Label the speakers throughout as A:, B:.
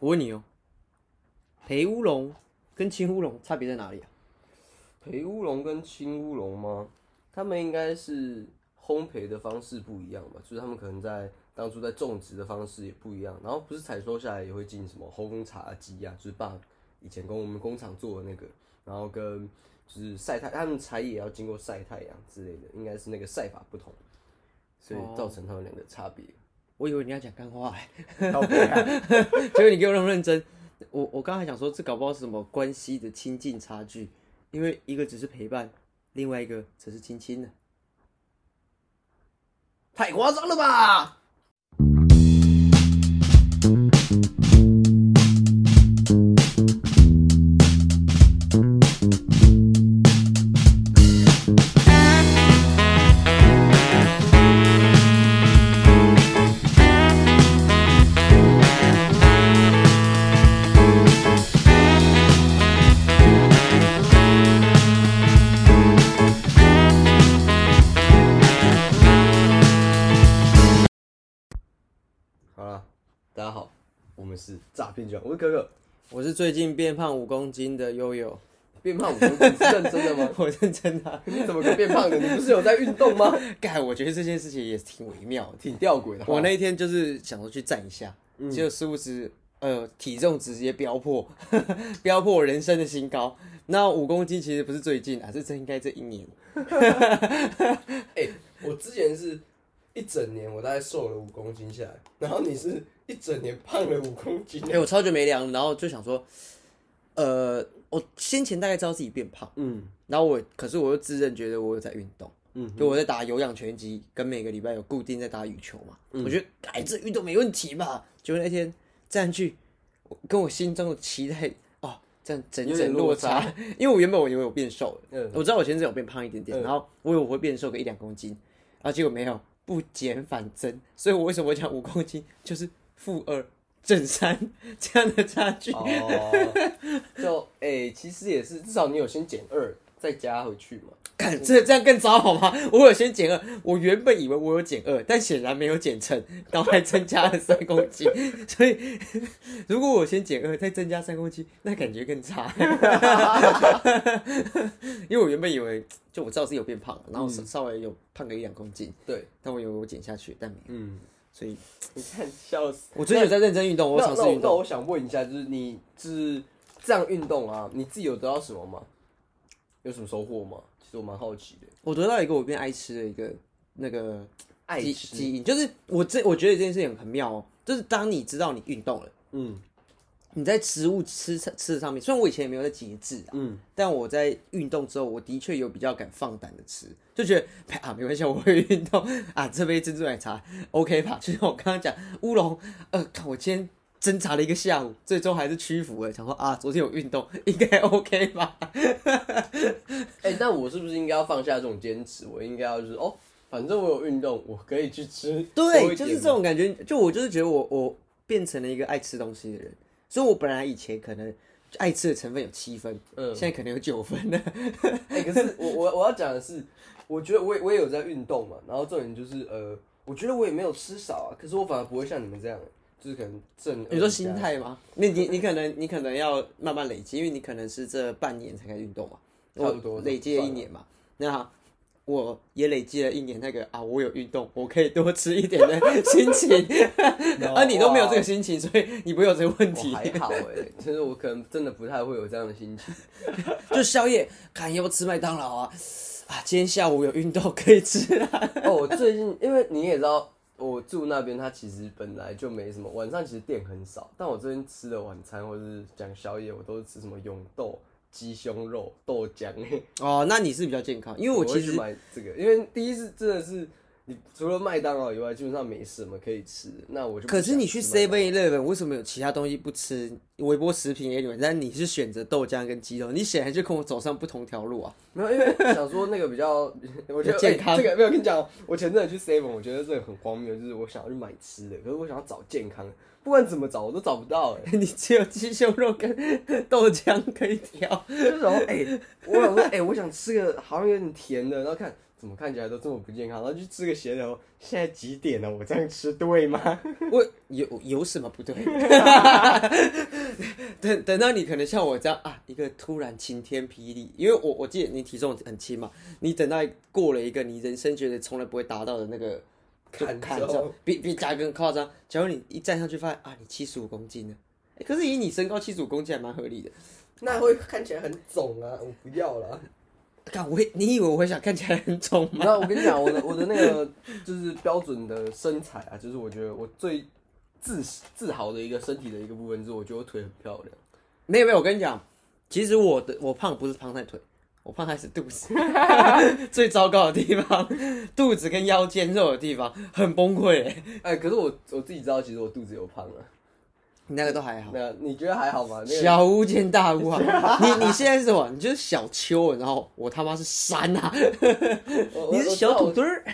A: 我问你哦，培乌龙跟青乌龙差别在哪里啊？
B: 培乌龙跟青乌龙吗？他们应该是烘焙的方式不一样吧？就是他们可能在当初在种植的方式也不一样，然后不是采收下来也会进什么烘茶机啊，就是把以前跟我们工厂做的那个，然后跟就是晒太，他们茶叶也要经过晒太阳之类的，应该是那个晒法不同，所以造成他们两个差别。
A: 我以为你要讲干话、欸，结果你给我那么认真。我我刚才想说，这搞不好是什么关系的亲近差距，因为一个只是陪伴，另外一个只是亲亲的。
B: 太夸张了吧！我是可可。
A: 我是最近变胖五公斤的悠悠，
B: 变胖五公斤是认真的吗？
A: 我认真的啊。
B: 你怎么个变胖的？你不是有在运动吗？
A: 盖，我觉得这件事情也挺微妙的。
B: 挺吊诡的。
A: 我那一天就是想说去站一下，结果殊不知，呃，体重直接飙破，飙破我人生的新高。那五公斤其实不是最近啊，是这应该这一年。
B: 哎、我之前是一整年，我大概瘦了五公斤下来，然后你是一整年胖了五公斤。
A: 哎、我超久没量，然后就想说，呃，我先前大概知道自己变胖，
B: 嗯。
A: 然后我可是我又自认觉得我有在运动，
B: 嗯，
A: 就我在打有氧拳击，跟每个礼拜有固定在打羽球嘛，我觉得哎这运动没问题吧。结果那天站去，我跟我心中的期待哦，这样整整落
B: 差。
A: 差，因为我原本我以为我变瘦了，
B: 嗯。
A: 我知道我前阵有变胖一点点，
B: 嗯。
A: 然后我以为我会变瘦个一两公斤，然后结果没有，不减反增，所以我为什么会讲五公斤就是负二正三这样的差距。
B: 哦，就哎、其实也是，至少你有先减二，再加回去嘛。
A: 看这这样更糟好吗？我有先减二，我原本以为我有减二，但显然没有减成，然后还增加了三公斤。所以如果我先减二，再增加三公斤，那感觉更差。因为我原本以为，就我知道自己有变胖，然后稍稍微有胖个一两公斤，
B: 对，
A: 但我以为我减下去，但没有。
B: 嗯，
A: 所以
B: 你看笑死。
A: 我最近有在认真运动，我
B: 那
A: 尝试运动。
B: 那我那我想问一下，就是你是这样运动啊，你自己有得到什么吗？有什么收获吗？其实我蛮好奇的。
A: 我得到一个我变爱吃的一个那个基
B: 爱吃
A: 基因，就是我这我觉得这件事情很妙哦，就是当你知道你运动了。
B: 嗯
A: 你在食物吃吃的上面，虽然我以前也没有在节制啊，
B: 嗯，
A: 但我在运动之后，我的确有比较敢放胆的吃，就觉得 啊没关系，我会运动 啊，这杯珍珠奶茶 OK 吧？就像我刚刚讲乌龙，呃，看我今天挣扎了一个下午，最终还是屈服了，想说啊，昨天有运动，应该 OK 吧？
B: 哎、那我是不是应该要放下这种坚持？我应该要就是哦，反正我有运动，我可以去吃
A: 对，就是这种感觉。就我就是觉得我我变成了一个爱吃东西的人，所以我本来以前可能爱吃的成分有七分，
B: 嗯
A: 现在可能有九分了。
B: 哎、可是我我我要讲的是，我觉得我也我也有在运动嘛，然后重点就是呃，我觉得我也没有吃少啊，可是我反而不会像你们这样，就是可能正
A: 你说心态吗？你你你可能你可能要慢慢累积，因为你可能是这半年才开始运动嘛，
B: 差不多
A: 累积了一年嘛。那我也累积了一年那个啊，我有运动，我可以多吃一点的心情。而，你都没有这个心情，所以你不会有这个问
B: 我
A: 题。
B: 还好哎、其实我可能真的不太会有这样的心情。
A: 就宵夜，看要不要吃麦当劳啊？啊，今天下午有运动可以吃啊。
B: 哦，我最近因为你也知道，我住那边，它其实本来就没什么，晚上其实店很少。但我最近吃的晚餐或者是讲宵夜，我都是吃什么永豆、鸡胸肉、豆浆。
A: 哦，那你是比较健康，因为我其实
B: 买这个，因为第一是真的是你除了麦当劳以外，基本上没什么可以吃。那我就
A: 可是你去 Seven Eleven 为什么有其他东西不吃？微波食品也有，但你是选择豆浆跟鸡肉，你显然就跟我走上不同条路啊。
B: 没有，因为想说那个比较，我觉得
A: 健康
B: 哎这个没有跟你讲哦，我前阵子去 Seven，我觉得这个很荒谬，就是我想要去买吃的，可是我想要找健康的，不管怎么找我都找不到哎。
A: 你只有鸡胸肉跟豆浆可以挑。
B: 就是然后哎、我想说哎、我想吃个好像有点甜的，然后看怎么看起来都这么不健康？然后去吃个咸的，现在几点了？我这样吃对吗？
A: 我有有什么不对？等等到你可能像我这样啊，一个突然晴天霹雳，因为我我记得你体重很轻嘛，你等到过了一个你人生觉得从来不会达到的那个就
B: 坎
A: 坎
B: 之后
A: 之比比加更夸张。假如你一站上去发现啊，你七十五公斤呢，欸可是以你身高七十五公斤还蛮合理的。
B: 那会看起来很肿啊！我不要了。
A: 看我会，你以为我会想看起来很肿吗？
B: 那，我跟你讲，我的我的那个就是标准的身材啊，就是我觉得我最自自豪的一个身体的一个部分，是我觉得我腿很漂亮。
A: 没有没有，我跟你讲，其实我的我胖不是胖在腿，我胖在是肚子，最糟糕的地方，肚子跟腰间肉的地方很崩溃欸。
B: 哎、可是我我自己知道，其实我肚子有胖了。
A: 你那个都还好，
B: 那你觉得还好吗？那个
A: 小巫见大巫啊！你你现在是什么？你就是小丘，然后我他妈是山啊！你是小土堆儿。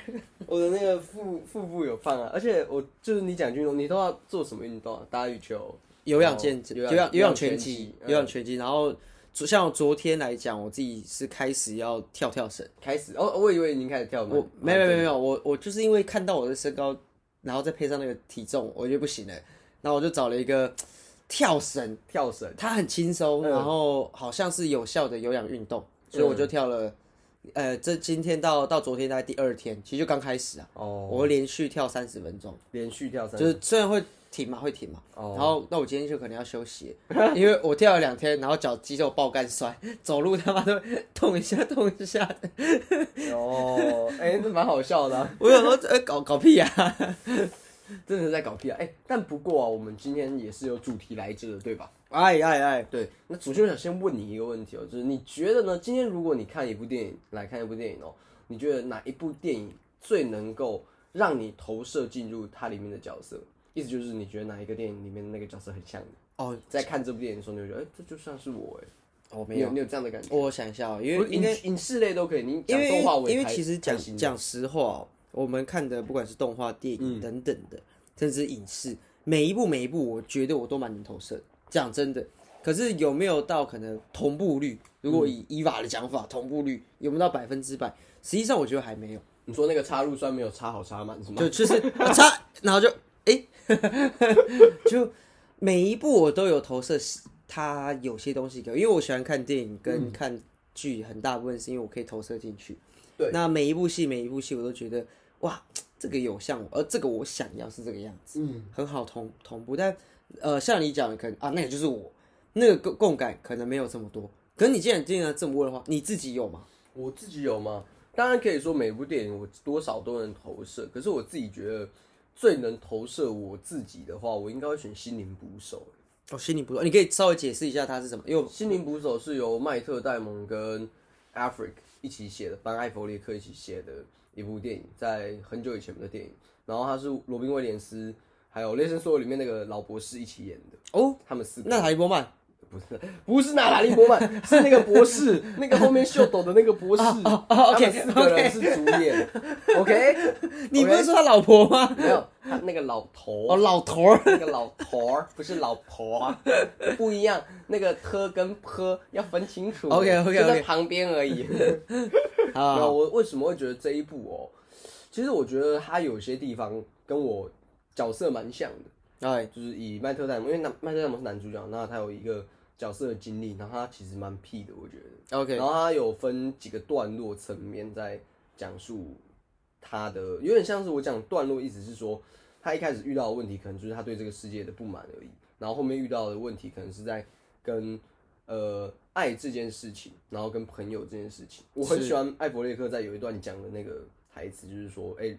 B: 我的那个腹腹部有胖啊，而且我就是你讲运动，你都要做什么运动啊？打羽球。
A: 有氧健
B: 哦有氧
A: 有氧拳击有氧拳击。然后昨像昨天来讲，我自己是开始要跳跳绳。
B: 开始哦，我以为已经开始跳了
A: 我没有没有没有我我就是因为看到我的身高，然后再配上那个体重，我觉得不行了，然后我就找了一个跳绳，
B: 跳绳，
A: 它很轻松，
B: 嗯。
A: 然后好像是有效的有氧运动，所以我就跳了。呃，这今天到到昨天大概第二天，其实就刚开始啊，
B: 哦，
A: 我连续跳三十分钟，
B: 连续跳三，
A: 就是虽然会停嘛，会停嘛，
B: 哦
A: 然后那我今天就可能要休息，因为我跳了两天，然后脚肌肉爆干酸，走路他妈都痛一下痛一下的，
B: 哦，哎、这蛮好笑的啊、
A: 我想说呃搞搞屁啊！
B: 真的是在搞屁啊！哎、但不过啊，我们今天也是有主题来着的，对吧？
A: 哎哎哎，
B: 对，那主持人想先问你一个问题哦，就是你觉得呢？今天如果你看一部电影，来看一部电影哦，你觉得哪一部电影最能够让你投射进入它里面的角色？意思就是你觉得哪一个电影里面的那个角色很像你？
A: 哦，
B: 在看这部电影的时候，你会觉得，哎、这就像是我哎，
A: 我没有
B: 你有，你有这样的感觉？
A: 我想一下哦，因为应该
B: 影影视类都可以，你
A: 因
B: 讲动画
A: 为
B: 我也
A: 因为其实讲讲实话哦，我们看的不管是动画、电
B: 嗯
A: 影等等的，甚至影视，每一部每一部，我觉得我都蛮能投射的。讲真的，可是有没有到可能同步率？如果以伊娃的讲法，同步率有没有到百分之百？实际上我觉得还没有，
B: 你说那个插入酸没有插好插满是吗？
A: 就就是我插，然后就哎，就每一部我都有投射，它有些东西给我，因为我喜欢看电影跟看剧，很大部分是因为我可以投射进去。
B: 对
A: 那每一部戏每一部戏我都觉得哇，这个有像我，而这个我想要是这个样子，
B: 嗯，
A: 很好同同步。但呃，像你讲的，可能啊，那个就是我，那个共共感可能没有这么多。可是你既然既然这么问的话，你自己有吗？
B: 我自己有吗？当然可以说每部电影我多少都能投射，可是我自己觉得最能投射我自己的话，我应该会选《心灵捕手》。
A: 哦，心灵捕手，你可以稍微解释一下它是什么？因为《
B: 心灵捕手》是由麦特戴蒙跟 Afric 一起写的，班艾弗列克一起写的一部电影，在很久以前的电影。然后他是罗宾威廉斯还有《雷神索尔》里面那个老博士一起演的，
A: 哦，
B: 他们四个
A: 那塔利波曼
B: 不是不是娜塔莉波曼，是那个博士，那个后面秀斗的那个博士。
A: OK，
B: 个人是主演。OK，
A: 你不是说他老婆吗？
B: 没有他那个老头
A: 哦，老头儿。
B: 那个老头儿不是老婆啊，不一样。那个特跟坡要分清楚。
A: OK，OK，OK
B: 就在旁边而已。
A: 啊，
B: 我为什么会觉得这一部哦？其实我觉得他有些地方跟我角色蛮像的，
A: 哎，
B: 就是以麦特戴蒙，因为那麦特戴蒙是男主角，那他有一个角色的经历，然后他其实蛮屁的，我觉得。
A: OK，
B: 然后他有分几个段落层面在讲述他的，有点像是我讲段落，意思是说他一开始遇到的问题，可能就是他对这个世界的不满而已，然后后面遇到的问题，可能是在跟呃爱这件事情，然后跟朋友这件事情。我很喜欢艾伯列克在有一段讲的那个台词，就是说，哎、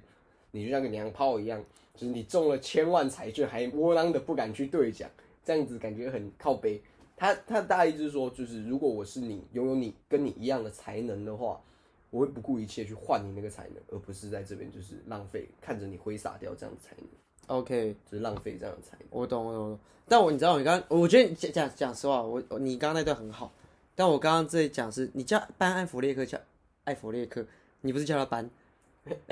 B: 你就像个娘炮一样，就是你中了千万彩券，还窝囊的不敢去兑奖，这样子感觉很靠背。他他大意就是说，就是如果我是你，拥有你跟你一样的才能的话，我会不顾一切去换你那个才能，而不是在这边就是浪费，看着你挥洒掉这样的才能
A: ，OK，
B: 就是浪费这样的才能。
A: 我懂，我懂，我懂。但我你知道，你刚刚，我觉得你讲讲讲实话，我你刚刚那段很好，但我刚刚这里讲是，你叫班艾弗列克叫艾弗列克，你不是叫他班，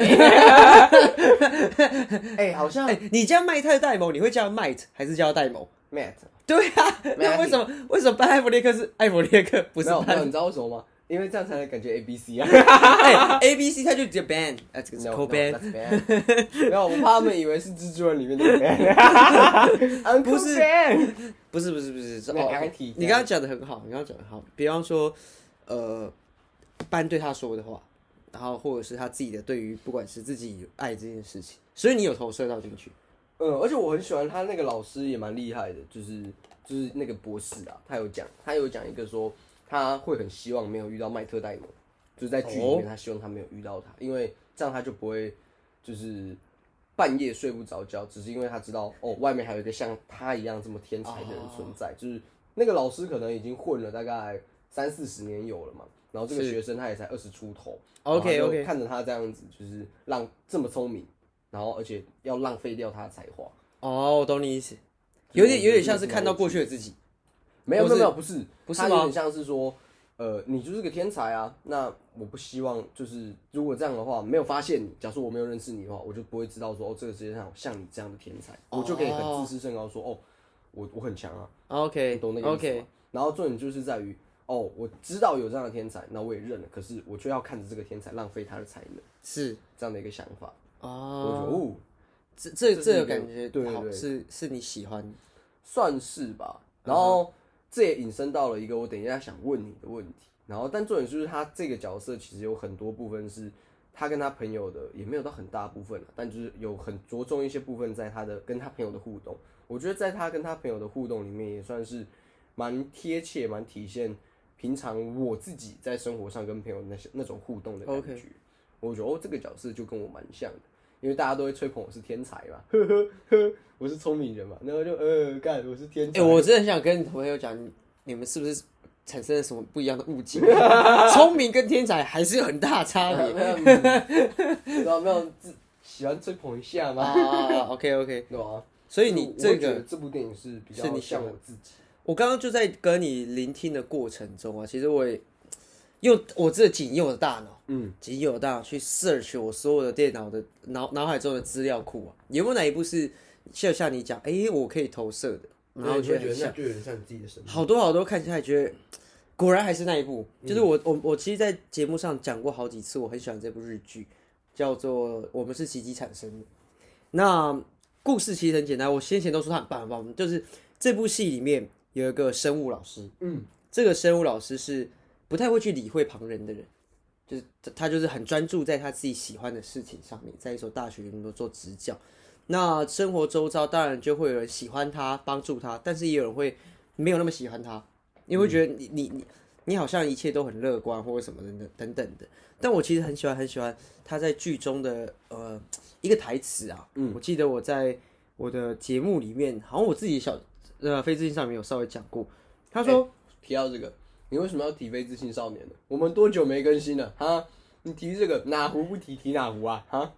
B: 哎、好像
A: 哎、你叫麦特戴蒙，你会叫他 Might 还是叫他戴蒙
B: ？Matt
A: 对啊，那为什么为什么班艾弗列克是艾弗列克，不是
B: 没有没有，你知道为什么吗？因为这样才能感觉 A B C 啊。
A: 哎，A B C 他就直接 ban，呃，这个是
B: No,
A: co
B: ban，that's bad 没有，我怕他们以为是蜘蛛人里面的 ban。
A: 不是
B: ban
A: 不是不是不是，是
B: 那
A: 哦
B: 刚刚提
A: 你刚刚讲的很好，你刚刚讲的很好。比方说，呃，班对他说的话，然后或者是他自己的对于不管是自己爱这件事情，所以你有投射到进去。
B: 嗯，而且我很喜欢他那个老师也蛮厉害的，就是就是那个博士啊，他有讲，他有讲一个说他会很希望没有遇到麦特戴蒙，就是在剧里面他希望他没有遇到他，因为这样他就不会就是半夜睡不着觉，只是因为他知道哦外面还有一个像他一样这么天才的人存在，就是那个老师可能已经混了大概三四十年有了嘛，然后这个学生他也才二十出头
A: OK，OK
B: 看着他这样子，就是让这么聪明。然后而且要浪费掉他的才华，
A: 哦，我懂你意思，有点有点像是看到过去的自己。
B: 没有没有没有，不是。
A: 不是吗？
B: 他有点像是说，呃，你就是个天才啊，那我不希望就是如果这样的话没有发现你，假如我没有认识你的话，我就不会知道说哦，这个世界上有像你这样的天才，我就可以很自视甚高说哦，我我很强啊
A: ，OK
B: 你懂那个意思？然后重点就是在于哦，我知道有这样的天才，那我也认了，可是我却要看着这个天才浪费他的才能，
A: 是。
B: 这样的一个想法，我
A: 哦，这这这
B: 这是一个
A: 个感觉好，
B: 对对对
A: 是是你喜欢
B: 算是吧。然后这也引申到了一个我等一下想问你的问题。然后，但重点就是他这个角色其实有很多部分是他跟他朋友的，也没有到很大部分了，但就是有很着重一些部分在他的跟他朋友的互动。我觉得在他跟他朋友的互动里面，也算是蛮贴切、蛮体现平常我自己在生活上跟朋友那些那种互动的感觉。我觉得哦，这个角色就跟我蛮像的，因为大家都会吹捧我是天才嘛，呵呵呵，我是聪明人嘛，然后就呃干我是天才。
A: 哎、我真的很想跟你朋友讲，你们是不是产生了什么不一样的误解？聪明跟天才还是有很大差别。
B: 没有？没有自喜欢吹捧一下
A: 啊
B: 嘛，
A: 啊啊！OK OK，
B: 对吧？
A: 所以你这个，
B: 这部电影是比
A: 是
B: 较像我自己。
A: 我刚刚就在跟你聆听的过程中啊，其实我也用我这仅有的大脑，
B: 嗯，
A: 仅有的大脑去 search 我所有的电脑的脑脑海中的资料库啊，有没有哪一部是就像你讲，哎、我可以投射的，然后
B: 你会觉得
A: 很像
B: 那就有点像你自己的生命。
A: 好多好多看起来觉得，果然还是那一部。
B: 嗯
A: 就是我我我其实，在节目上讲过好几次，我很喜欢这部日剧，叫做《我们是奇迹产生的》。那故事其实很简单，我先前都说它很棒很棒，就是这部戏里面有一个生物老师，
B: 嗯，
A: 这个生物老师是不太会去理会旁人的人，就是他他就是很专注在他自己喜欢的事情上面，在一所大学里面做执教。那生活周遭当然就会有人喜欢他，帮助他，但是也有人会没有那么喜欢他，因为会觉得你你你你好像一切都很乐观或者什么等等等等的。但我其实很喜欢很喜欢他在剧中的呃一个台词啊，嗯，我记得我在我的节目里面，好像我自己小呃非自信上面有稍微讲过，他说。
B: 提到这个，你为什么要提非自信少年呢？我们多久没更新了？哈，你提这个哪壶不提提哪壶啊？哈，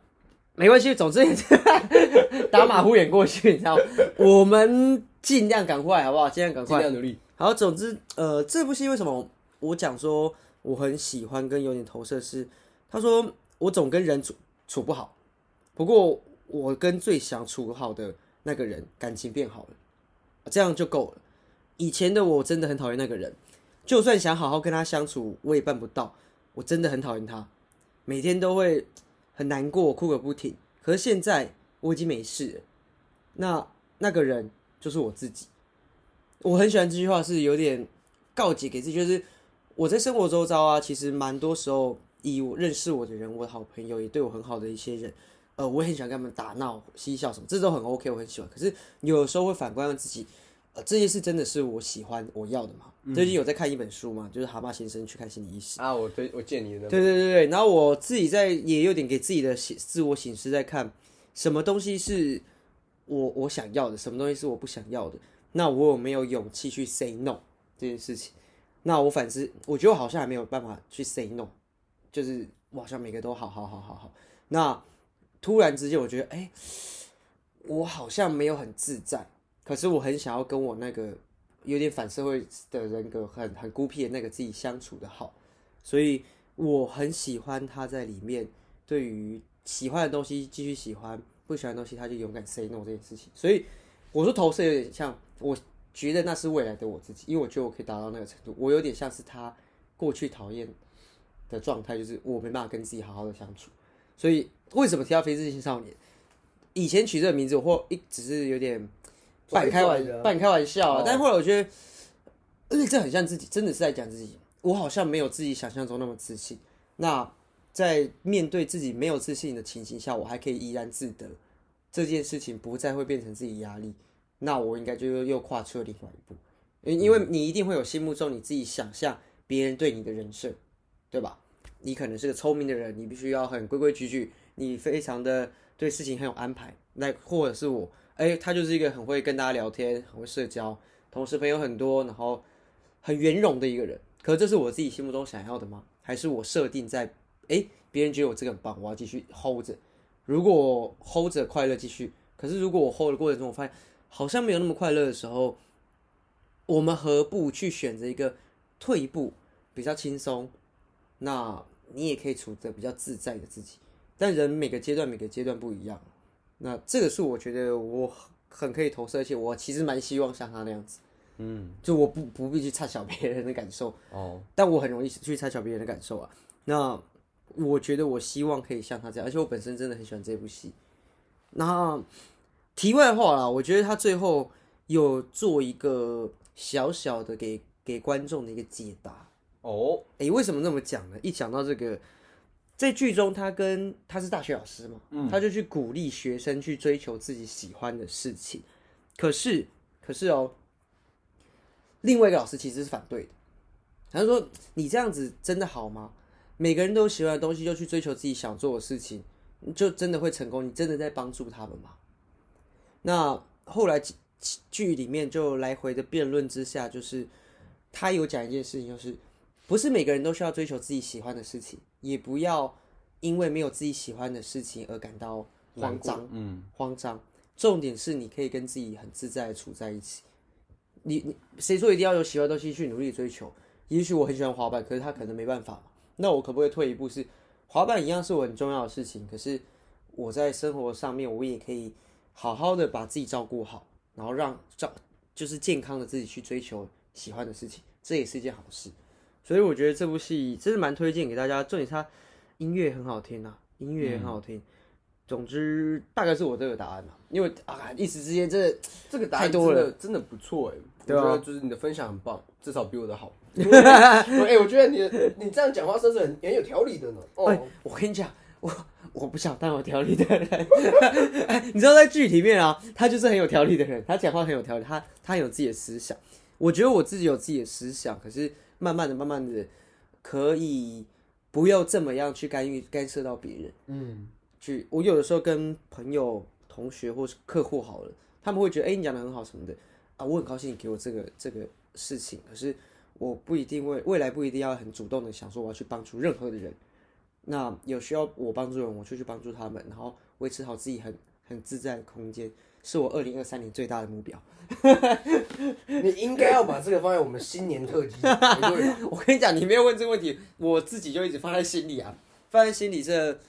A: 没关系，总之 打马虎眼过去，你知道吗？我们尽量赶快，好不好？尽量赶快。
B: 尽量努力。
A: 好，总之，呃，这部戏为什么我讲说我很喜欢跟有点投射是，他说我总跟人处处不好，不过我跟最想处好的那个人感情变好了，这样就够了。以前的我真的很讨厌那个人，就算想好好跟他相处，我也办不到。我真的很讨厌他，每天都会很难过，哭个不停。可是现在我已经没事了，那那个人就是我自己。我很喜欢这句话，是有点告诫给自己，就是我在生活周遭啊，其实蛮多时候以我认识我的人，我的好朋友，也对我很好的一些人，呃，我也很喜欢跟他们打闹、嬉笑什么，这都很 OK，我很喜欢。可是有时候会反观自己，呃，这些事真的是我喜欢、我要的吗？最近有在看一本书嘛，就是蛤蟆先生去看心理医师。
B: 啊，我推我借你的
A: 对对对对，然后我自己在也有点给自己的醒自我醒思，在看什么东西是我我想要的，什么东西是我不想要的。那我有没有勇气去 say no 这件事情？那我反思，我觉得我好像还没有办法去 say no，就是我好像每个都好好好好好。那突然之间，我觉得，哎、我好像没有很自在，可是我很想要跟我那个有点反社会的人格很很孤僻的那个自己相处的好。所以我很喜欢他在里面对于喜欢的东西继续喜欢，不喜欢的东西他就勇敢 say no 这件事情。所以我说投射有点像，我觉得那是未来的我自己，因为我觉得我可以达到那个程度，我有点像是他过去讨厌的状态，就是我没办法跟自己好好的相处。所以为什么提到非自青少年？以前取这个名字，或一只是有点半开玩
B: 拽拽的
A: 半开玩笑啊
B: 哦，
A: 但后来我觉得，而且这很像自己，真的是在讲自己。我好像没有自己想象中那么自信。那在面对自己没有自信的情形下，我还可以怡然自得，这件事情不再会变成自己压力，那我应该就又又跨出了另外一步。因因为你一定会有心目中你自己想象别人对你的人设，对吧？你可能是个聪明的人，你必须要很规规矩矩，你非常的对事情很有安排。那或者是我，哎、他就是一个很会跟大家聊天，很会社交，同时朋友很多，然后很圆融的一个人。可是这是我自己心目中想要的吗？还是我设定在，哎、别人觉得我这个很棒，我要继续 hold 着。如果 hold 着快乐继续，可是如果我 hold 的过程中，我发现好像没有那么快乐的时候，我们何不去选择一个退一步，比较轻松？那你也可以处着比较自在的自己。但人每个阶段每个阶段不一样，那这个是我觉得我很很可以投射，而且我其实蛮希望像他那样子，
B: 嗯，
A: 就我不不必去插小别人的感受，
B: 哦，
A: 但我很容易去插小别人的感受啊。那我觉得我希望可以像他这样，而且我本身真的很喜欢这部戏。那题外话啦，我觉得他最后有做一个小小的给给观众的一个解答。
B: 哦，
A: 诶，为什么那么讲呢？一讲到这个，在剧中他跟他是大学老师嘛，他就去鼓励学生去追求自己喜欢的事情。可是，可是哦，另外一个老师其实是反对的，他说：“你这样子真的好吗？每个人都有喜欢的东西，就去追求自己想做的事情，就真的会成功？你真的在帮助他们吗？”那后来剧里面就来回的辩论之下，就是他有讲一件事情，就是不是每个人都需要追求自己喜欢的事情，也不要因为没有自己喜欢的事情而感到慌张。
B: 嗯，
A: 慌张。重点是你可以跟自己很自在的处在一起。你你谁说一定要有喜欢的东西去努力追求？也许我很喜欢滑板，可是他可能没办法嘛。那我可不可以退一步是，滑板一样是我很重要的事情，可是我在生活上面我也可以好好的把自己照顾好，然后让照就是健康的自己去追求喜欢的事情，这也是一件好事。所以我觉得这部戏真的蛮推荐给大家。重点是它音乐很好听啊，音乐也很好听。总之，大概是我这个答案啦，因为啊，一时之间真的
B: 这个答案真的真的不错哎，
A: 对啊
B: 我觉得就是你的分享很棒，至少比我的好。哎，我觉得你的你这样讲话算是很很有条理的呢。
A: 哎
B: 哦，，
A: 我跟你讲，我我不想当有条理的人。哎 你知道在剧里面啊，他就是很有条理的人，他讲话很有条理，他他有自己的思想。我觉得我自己有自己的思想，可是慢慢的、慢慢的，可以不要这么样去干预、干涉到别人。
B: 嗯，
A: 去，我有的时候跟朋友、同学或是客户好了，他们会觉得，哎、你讲的很好什么的。啊，我很高兴你给我这个这个事情，可是我不一定会未来不一定要很主动的想说我要去帮助任何的人，那有需要我帮助的人，我就去帮助他们，然后维持好自己很很自在的空间，是我二零二三年最大的目标。
B: 你应该要把这个放在我们新年特辑？
A: 我跟你讲，你没有问这个问题，我自己就一直放在心里啊，放在心里这，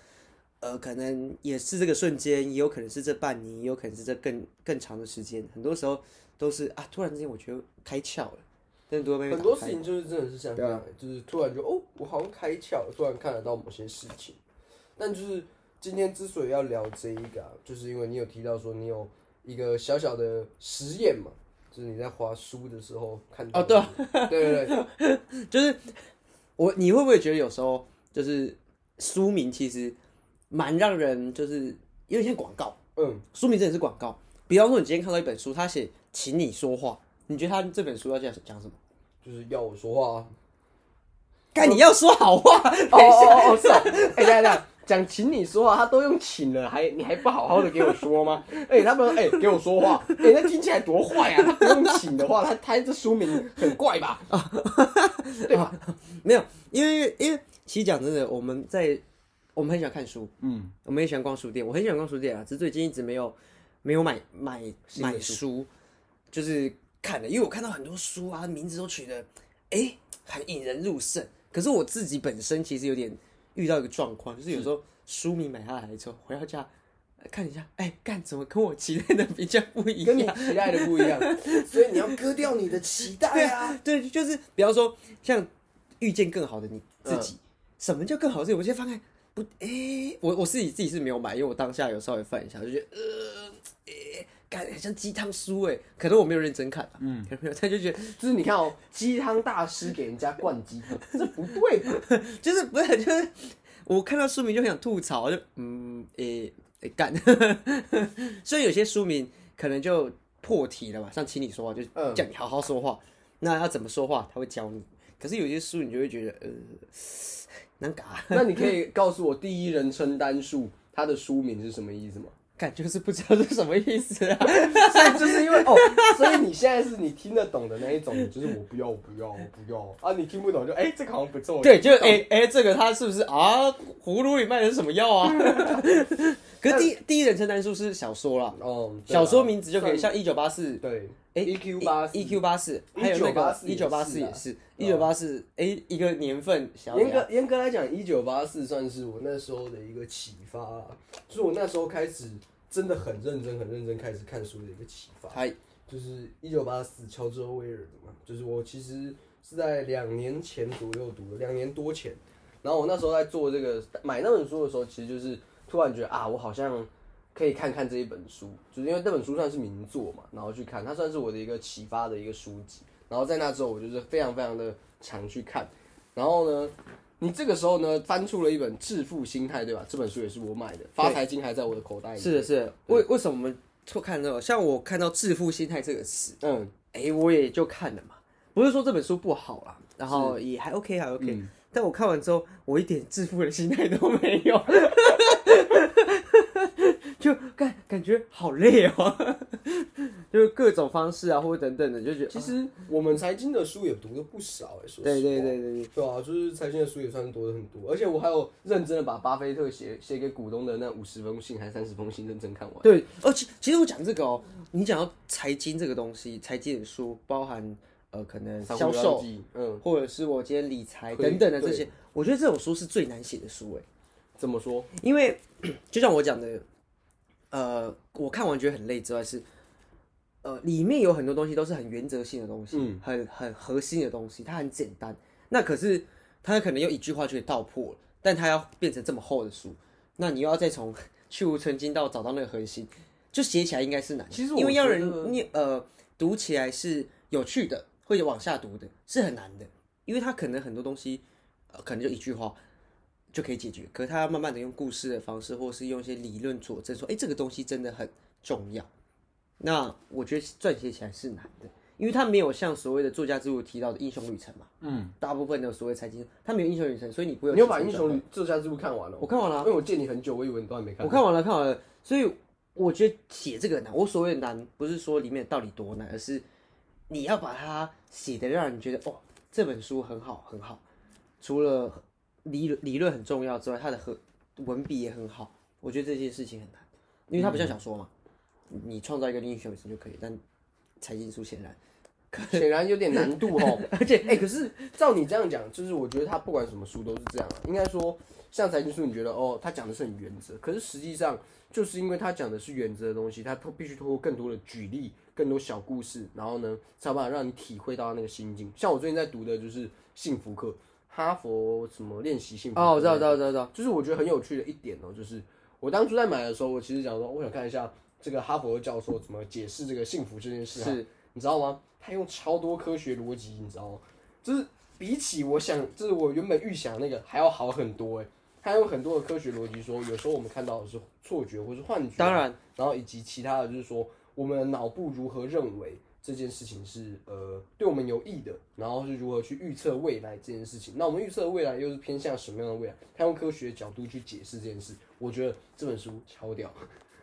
A: 呃，可能也是这个瞬间，也有可能是这半年，也有可能是这更更长的时间。很多时候都是啊，突然之间我觉得开窍了，
B: 很多事情就是真的是像这
A: 啊
B: 样，就是突然就哦，我好像开窍了，突然看得到某些事情。但就是今天之所以要聊这一个、啊，就是因为你有提到说你有一个小小的实验嘛，就是你在划书的时候看到
A: 哦对啊
B: 的，对对对，
A: 就是我，你会不会觉得有时候就是书名其实蛮让人就是有点像广告，
B: 嗯，
A: 书名真的是广告。比方说，你今天看到一本书，他写“请你说话”，你觉得他这本书要讲讲什么？
B: 就是要我说话啊。
A: 该，你要说好话，等
B: 哦
A: 一下。
B: 哦哦，是哦，哎，等下，讲请你说话，他都用请了，还你还不好好的给我说吗？哎，他们哎给我说话，哎，那听起来多坏啊！他不用请的话，他他这书名很怪吧？对吧？
A: 没有，因为因为其实讲真的，我们在我们很喜欢看书，
B: 嗯，
A: 我们也喜欢逛书店，我很喜欢逛书店啊，只是最近一直没有没有买买买
B: 书
A: 书，就是看的，因为我看到很多书啊，名字都取得哎很引人入胜，可是我自己本身其实有点遇到一个状况，就是有时候书迷买下来之后回到家。呃看一下，哎，干怎么跟我期待的比较不一样
B: 跟你？期待的不一样，所以你要割掉你的期待啊。
A: 对，就是比方说像遇见更好的你自己。什么叫更好的自己？我现在翻开不，哎、我我自己自己是没有买，因为我当下有稍微翻一下，就觉得呃，哎、感觉很像鸡汤书哎，可能我没有认真看、啊，嗯，没有，他就觉得
B: 就是你看哦，鸡汤大师给人家灌鸡汤，这不对吧？
A: 就是不是就是我看到书名就很想吐槽，就嗯诶诶干，所以有些书名可能就破题了嘛，像请你说话就叫你好好说话，那要怎么说话他会教你，可是有些书你就会觉得呃 难搞啊，
B: 那你可以告诉我第一人称单数它的书名是什么意思吗？
A: 感觉是不知道是什么意思啊，
B: 所以就是因为哦，所以你现在是你听得懂的那一种，就是我不要，我不要，我不要啊！你听不懂就哎、这个好像不错。
A: 对，就哎哎、这个他是不是啊葫芦里卖的是什么药啊？可是第第一人称单数是小说啦，
B: 哦，
A: 小说名字就可以像一九八四。
B: 对
A: 哎
B: EQ 八四
A: EQ 八四，还有那个一九八四也是，一九八四，哎，一个年份
B: 严格严格来讲，一九八四算是我那时候的一个启发啦，就是我那时候开始真的很认真、很认真开始看书的一个启发。
A: 嗨，
B: 就是一九八四乔治·欧威尔的嘛，就是我其实是在两年前左右读的，两年多前。然后我那时候在做这个买那本书的时候，其实就是突然觉得啊，我好像可以看看这一本书，就是因为这本书算是名作嘛，然后去看，它算是我的一个启发的一个书籍。然后在那之后，我就是非常非常的常去看。然后呢，你这个时候呢翻出了一本《致富心态》，对吧？这本书也是我买的，发财经还在我的口袋里。
A: 是的，是的。为为什么我们错看这个？像我看到“致富心态”这个词，
B: 嗯，
A: 哎，我也就看了嘛。不是说这本书不好啦，然后也还 OK，还 OK。但我看完之后，我一点致富的心态都没有，就感感觉好累哦，就是各种方式啊，或者等等的，就觉得
B: 其实我们财经的书也读了不少哎、
A: 对对对对对，
B: 对啊，就是财经的书也算是多的很多，而且我还有认真的把巴菲特写写给股东的那五十封信还是三十封信认真看完。
A: 对，而且其实我讲这个哦，你讲到财经这个东西，财经的书包含呃可能销售，
B: 嗯，
A: 或者是我今天理财等等的这些，我觉得这种书是最难写的书哎，
B: 怎么说？
A: 因为 就像我讲的，呃，我看完觉得很累之外是。呃，里面有很多东西都是很原则性的东西，
B: 嗯
A: 很很核心的东西，它很简单。那可是它可能用一句话就可以道破了，但它要变成这么厚的书，那你又要再从 去无存精到找到那个核心，就写起来应该是难。
B: 其实我
A: 因为要人念呃读起来是有趣的，会往下读的，是很难的，因为它可能很多东西，呃，可能就一句话就可以解决，可是他要慢慢的用故事的方式，或是用一些理论佐证，说，哎、这个东西真的很重要。那我觉得撰写起来是难的，因为他没有像所谓的作家之路提到的英雄旅程嘛，嗯，大部分的所谓财经，他没有英雄旅程，所以你不会
B: 你有把《英雄旅作家之路》看完了？
A: 我看完了啊
B: 因为我见你很久，我以为你都还没看。
A: 我看完了，看完了，所以我觉得写这个难。我所谓的难，不是说里面到底多难，而是你要把它写的让人觉得，哦，这本书很好，很好。除了理论理论很重要之外，他的和文笔也很好。我觉得这件事情很难，因为它不像小说嘛，你创造一个英雄本身就可以，但财经书显然，
B: 显然有点难度哦。而且，哎、可是照你这样讲，就是我觉得他不管什么书都是这样啊。应该说，像财经书，你觉得哦，他讲的是很原则，可是实际上就是因为他讲的是原则的东西，他透必须通过更多的举例、更多小故事，然后呢，才有办法让你体会到那个心境。像我最近在读的就是幸福课，哈佛什么练习幸福
A: 哦，我知道，我知道，我知道，知道，
B: 就是我觉得很有趣的一点哦，就是我当初在买的时候，我其实讲说，我想看一下这个哈佛的教授怎么解释这个幸福这件事、啊。
A: 是，
B: 你知道吗？他用超多科学逻辑，你知道吗？就是比起我想，就是我原本预想那个还要好很多哎。他用很多的科学逻辑说，有时候我们看到的是错觉或是幻觉，
A: 当然，
B: 然后以及其他的就是说，我们的脑部如何认为这件事情是呃对我们有益的，然后是如何去预测未来这件事情。那我们预测的未来又是偏向什么样的未来？他用科学的角度去解释这件事，我觉得这本书超屌，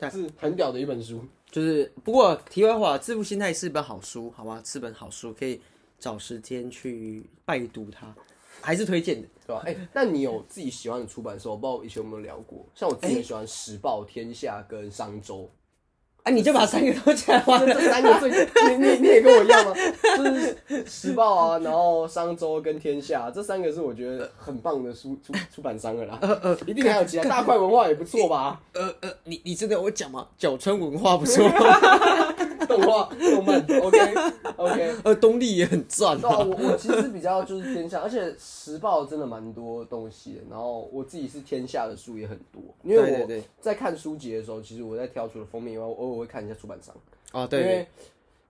B: 是很屌的一本书。
A: 就是不过题外话，《致富心态》是一本好书，好吧，是本好书，可以找时间去拜读它，还是推荐的。
B: 对吧？哎、那你有自己喜欢的出版社？我不知道以前有没有聊过。像我自己很喜欢《时报》《天下》跟《商周》
A: 啊，你就把三个都讲完
B: 这 这三个最，你你你也跟我一样吗？就是《时报》啊，然后《商周》跟《天下》这三个是我觉得很棒的书出出版商了啦。一定还有其他大块文化也不错吧？
A: 呃呃，你你真的我讲吗？角川文化不错，
B: 动画、动漫，OK OK。
A: 呃，东立也很赚
B: 对啊，
A: 啊。
B: 我我其实比较就是偏向，而且时报真的蛮多东西的。然后我自己是天下的书也很多，因为我在看书籍的时候，其实我在挑除了封面以外，我偶尔会看一下出版商。
A: 啊，对
B: 因为，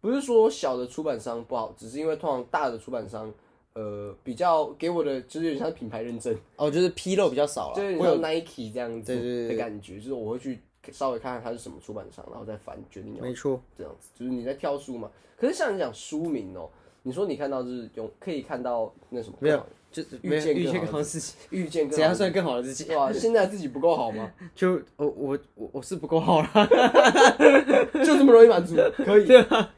B: 不是说小的出版商不好，只是因为通常大的出版商，呃，比较给我的就是有点像品牌认证，
A: 哦，就是纰漏比较少了，
B: 就有 Nike 这样子的感觉，就是我会去稍微看看它是什么出版商，然后再翻决定要
A: 没错，
B: 这样子，就是你在挑书嘛。可是像你讲书名哦、你说你看到是用可以看到那什么
A: 没有就是
B: 遇
A: 见遇见
B: 见更好的
A: 自己，
B: 遇见更好
A: 怎样算更好的自己？
B: 哇？现在自己不够好吗？
A: 就我我我我是不够好了。
B: 就这么容易满足？可以。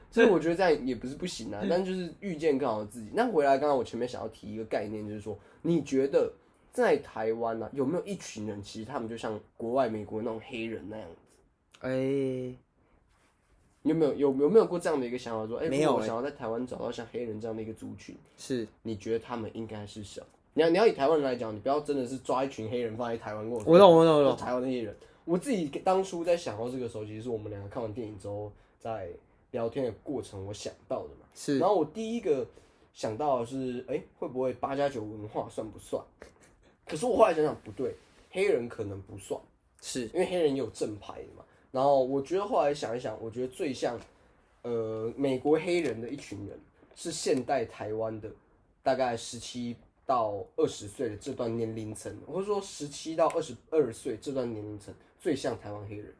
B: 所以我觉得这样也不是不行啊，但就是遇见更好的自己。那回来，刚刚我前面想要提一个概念，就是说，你觉得在台湾呢、啊，有没有一群人，其实他们就像国外美国那种黑人那样子？
A: 哎，
B: 你有没有有有没有过这样的一个想法，说，哎、
A: 没有
B: 想要在台湾找到像黑人这样的一个族群，
A: 是
B: 你觉得他们应该是什么？你要你要以台湾人来讲，你不要真的是抓一群黑人放在台湾过我
A: 我懂我懂我懂，
B: 台湾的黑人。我自己当初在想到这个时候，其实是我们两个看完电影之后，在聊天的过程我想到的嘛。
A: 是
B: 然后我第一个想到的是，哎、会不会八加九文化算不算？可是我后来想想不对，黑人可能不算，
A: 是。
B: 因为黑人也有正牌的嘛。然后我觉得后来想一想，我觉得最像呃美国黑人的一群人是现代台湾的大概十七到二十岁的这段年龄层，或者说十七到二十二岁这段年龄层最像台湾黑人，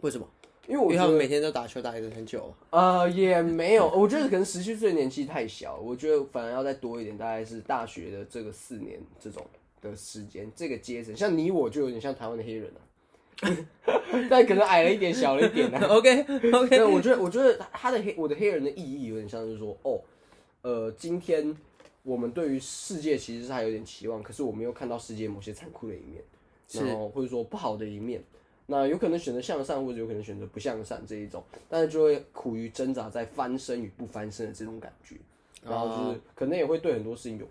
A: 为什么？
B: 因为我觉得
A: 因为他们每天都打球打的很久，
B: 呃，也没有，我觉得可能十七岁年纪太小，我觉得反而要再多一点，大概是大学的这个四年这种的时间，这个阶层，像你我就有点像台湾的黑人啊，但可能矮了一点，小了一点啊。
A: OK OK，
B: 对，我觉得，我觉得他的黑，我的黑人的意义有点像是说，哦，呃，今天我们对于世界其实是还有点期望，可是我们又看到世界某些残酷的一面，然后或者说不好的一面，那有可能选择向上，或者有可能选择不向上这一种，但是就会苦于挣扎在翻身与不翻身的这种感觉，然后就是可能也会对很多事情有